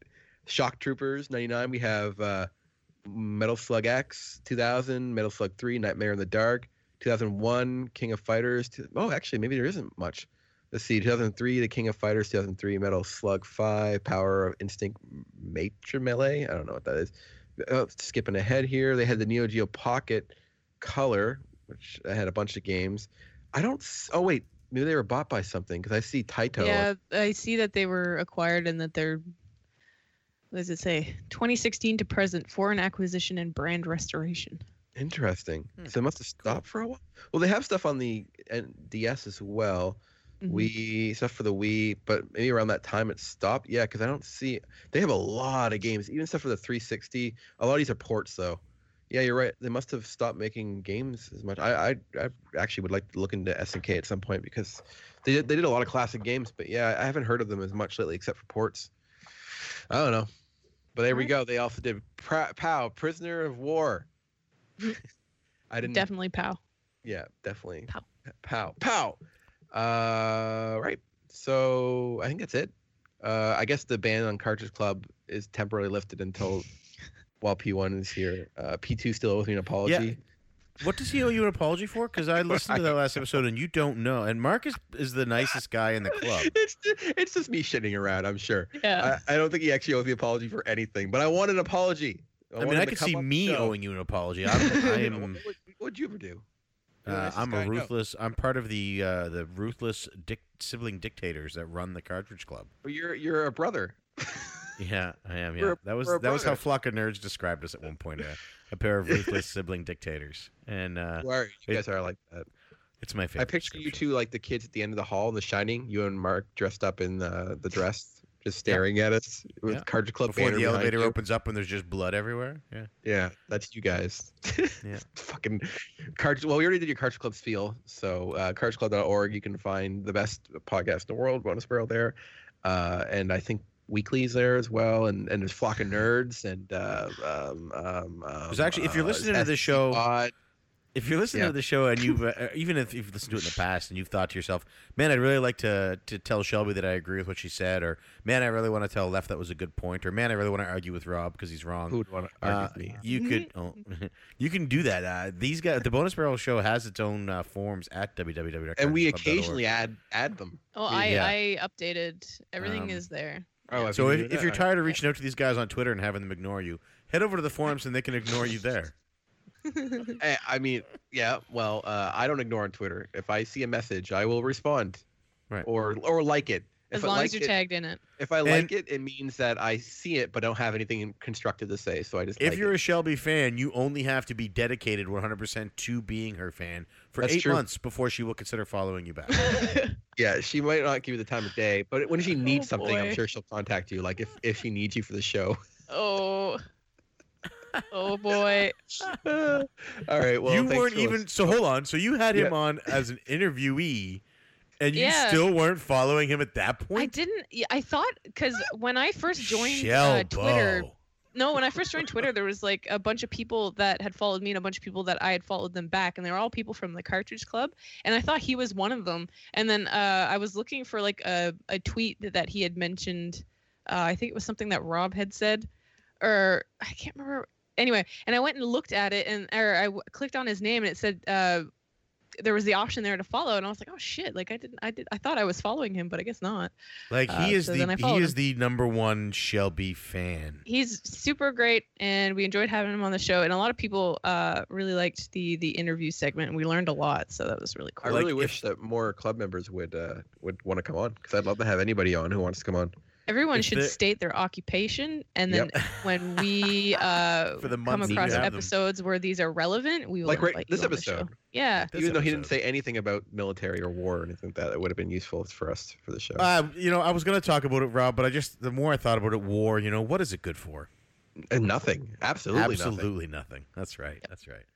Shock Troopers 99. We have uh, Metal Slug X 2000, Metal Slug 3, Nightmare in the Dark 2001, King of Fighters. Two, oh, actually, maybe there isn't much. Let's see, 2003, The King of Fighters 2003, Metal Slug 5, Power of Instinct Matrimelee. I don't know what that is. Oh, skipping ahead here, they had the Neo Geo Pocket Color, which I had a bunch of games. I don't. Oh wait, maybe they were bought by something because I see Taito. Yeah, I see that they were acquired and that they're. What does it say? 2016 to present, foreign acquisition and brand restoration. Interesting. Hmm, So they must have stopped for a while. Well, they have stuff on the N- DS as well. Mhm. Wii stuff for the Wii, but maybe around that time it stopped. Yeah, because I don't see. They have a lot of games, even stuff for the 360. A lot of these are ports, though. Yeah, you're right. They must have stopped making games as much. I, I, I actually would like to look into SNK at some point because they did, they did a lot of classic games, but yeah, I haven't heard of them as much lately except for ports. I don't know, but there we go. They also did Pra- POW, Prisoner of War. I didn't. Definitely POW. Yeah, definitely. Pow. Pow. Pow. Uh, right. So I think that's it. Uh, I guess the ban on Cartridge Club is temporarily lifted until while P1 is here. Uh, P2 still owes me an apology. What does he owe you an apology for? Because I listened to that last episode and you don't know. And Marcus is the nicest guy in the club. It's it's just me shitting around. I'm sure. Yeah. I, I don't think he actually owes me an apology for anything, but I want an apology. I want mean, I could see me owing you an apology. I'm, I am what, what, what'd you ever do? Uh, I'm guy a I know. ruthless. I'm part of the uh, the ruthless dic- sibling dictators that run the Cartridge Club. Well, You're you're a brother. Yeah, I am. Yeah, a- that was we're that was how brother. Flock of Nerds described us at one point. A, a pair of ruthless sibling dictators, and uh, You, are, you it- guys are like that. it's my favorite. I favorite. picture you two like the kids at the end of the hall in The Shining. You and Mark dressed up in the the dress, just staring at us with Yeah. Cartridge Club before the elevator you. opens up and there's just blood everywhere. Yeah. Yeah, that's you guys. Yeah. Fucking cartridge. Well, we already did your Cartridge Club spiel. So uh, cartridgeclub.org, you can find the best podcast in the world, Bonus Barrel there, uh, and I think weeklies there as well, and and there's Flock of Nerds and uh, um, um, There's actually- if you're uh, listening to this SC show- Pod. If you're listening Yeah. to the show and you've uh, even if you've listened to it in the past and you've thought to yourself, "Man, I'd really like to to tell Shelby that I agree with what she said," or "Man, I really want to tell Left that was a good point," or "Man, I really want to argue with Rob because he's wrong." who would want to argue Uh, with me? you could oh, you can do that. Uh, these guys, the Bonus Barrel Show has its own uh, forums at www. And we occasionally add add them. Oh, I, Yeah. I updated. Everything Um, is there. Oh, So you if, if you're tired of reaching out to these guys on Twitter and having them ignore you, head over to the forums and they can ignore you there. Eh, I mean, yeah. Well, uh, I don't ignore on Twitter. If I see a message, I will respond, Right. or or like it. If as I long like as you're it, tagged in it. if I And- like it, it means that I see it but don't have anything constructive to say. So I just If like you're it. a Shelby fan, you only have to be dedicated 100% to being her fan for That's eight true. months before she will consider following you back. yeah, she might not give you the time of day, but when she oh, needs Oh, something, I'm sure she'll contact you. Like if if she needs you for the show. oh. Oh boy. All right. Well, you thanks weren't even listening. so. Hold on. So you had him Yeah. on as an interviewee, And you Yeah. still weren't following him at that point? I didn't. I thought because when I first joined uh, Twitter, no, when I first joined Twitter, there was like a bunch of people that had followed me and a bunch of people that I had followed them back, and they were all people from the Cartridge Club, and I thought he was one of them. And then uh, I was looking for like a, a tweet that, that he had mentioned. Uh, I think it was something that Rob had said, or I can't remember. Anyway, and I went and looked at it, and or I w- clicked on his name, and it said. Uh, there was the option there to follow, and I was like, "Oh shit!" Like I didn't, I did, I thought I was following him, but I guess not. Like Uh, he is so the he is him. the number one Shelby fan. he's super great and we enjoyed having him on the show and a lot of people uh really liked the the interview segment and we learned a lot so that was really I cool Like, really if- wish that more club members would uh, would want to come on because I'd love to have anybody on who wants to come on. Everyone if should the- state their occupation and then Yep. when we uh For the come across have them. episodes where these are relevant we will Like right- this you on the show. episode. yeah This Even though he didn't say anything about military or war or anything like that, it would have been useful for us for the show. Uh, you know, I was gonna talk about it, Rob, but I just the more I thought about it, war. You know, what is it good for? and nothing, absolutely, nothing. Absolutely nothing. That's right. That's right.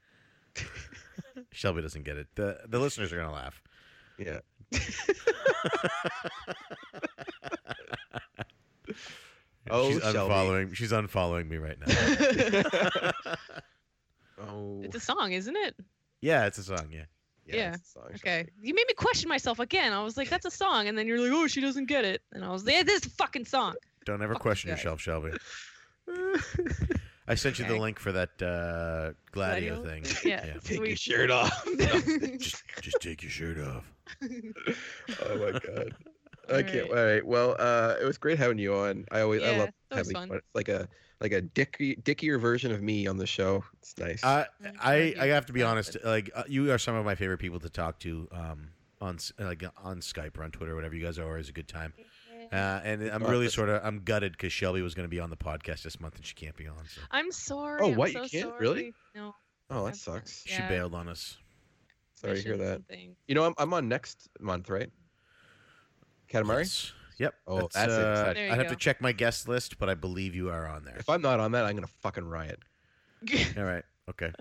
Shelby doesn't get it. The the listeners are gonna laugh. Yeah. Oh, she's Shelby. unfollowing. She's unfollowing me right now. Oh, it's a song isn't it yeah, it's a song. Yeah. yeah, it's a song, okay you made me question myself again i was like that's a song and then you're like oh she doesn't get it and i was like yeah, this is a fucking song Don't ever Fuck question this guy. yourself, Shelby. I sent you the Okay. link for that uh, Gladio, Gladio? thing. Yeah. Take Sweet. your shirt off. Just just take your shirt off. oh my god. I All can't. right. All right. Well, uh, it was great having you on. I always, I love having fun. fun. It's like a like a dicky dickier version of me on the show. It's nice. I I'm I glad I you have to be honest. Like uh, you are some of my favorite people to talk to. Um, on like on Skype or on Twitter, or whatever you guys are, always a good time. Uh, and I'm Oh, really sort of I'm gutted because Shelby was going to be on the podcast this month and she can't be on. So I'm sorry. Oh, I'm what, you so can't? Really? No. oh, that I've- sucks. she Yeah. bailed on us. Sorry to hear that. and things. You know, I'm I'm on next month, right? Katamari. Yes. Yep. Oh, that's it. uh, There I'd have to check my guest list, but I believe you are on there. If I'm not on that, I'm gonna fucking riot. All right. Okay.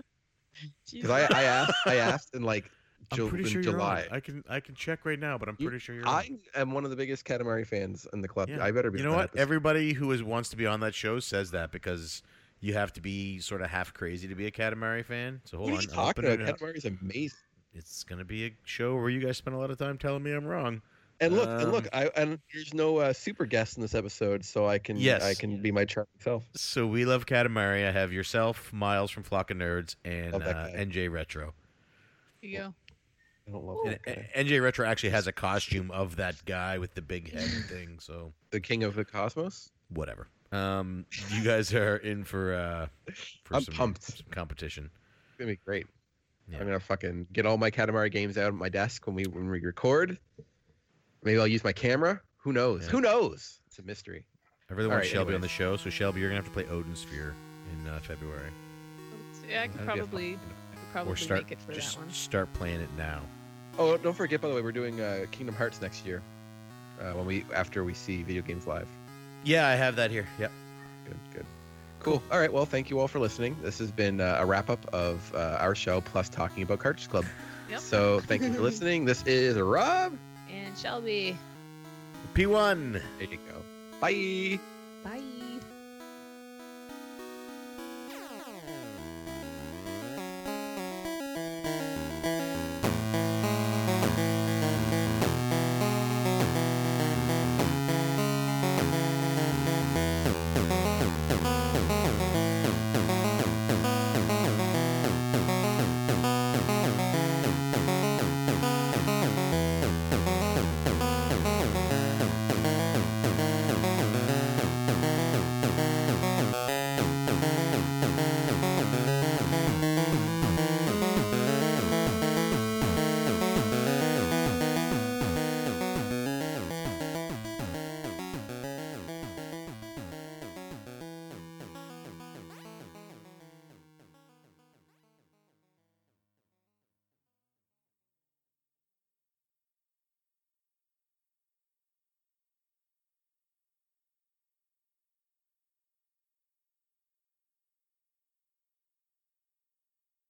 Because I I asked I asked in like I'm pretty in sure July. you're on. I can I can check right now, but I'm You- pretty sure you're on. I am one of the biggest Katamari fans in the club. Yeah. I better be. You know what? episode. Everybody who is wants to be on that show says that because you have to be sort of half crazy to be a Katamari fan. So hold What are on, you I'm talking about? Katamari is amazing. It's gonna be a show where you guys spend a lot of time telling me I'm wrong. And look, and look, Um, I and there's no uh, super guest in this episode, so I can Yes. I can be my charming self. So we love Katamari. I have yourself, Miles from Flock of Nerds, and uh. NJ Retro. Here you go. I don't love And, that guy. NJ Retro actually has a costume of that guy with the big head thing. So the king of the cosmos. whatever. Um, you guys are in for uh, for I'm some, pumped. some competition. It's gonna be great. Yeah. I'm gonna fucking get all my Katamari games out of my desk when we when we record. Maybe I'll use my camera. Who knows? Yeah. Who knows? It's a mystery. I really All want right, Shelby on the show. So Shelby, you're gonna have to play Odin Sphere in uh, February, Yeah, I could That'd be a probably, could probably or start make it for just that one. start playing it now. Oh, don't forget by the way, we're doing uh, Kingdom Hearts next year. Uh, when we after we see video games live. Yeah, I have that here. Yep. Good, good. Cool. All right. Well, thank you all for listening. This has been uh, a wrap up of uh, our show plus talking about Cartridge Club. Yep. So thank you for listening. This is Rob. And Shelby. P1. There you go. Bye.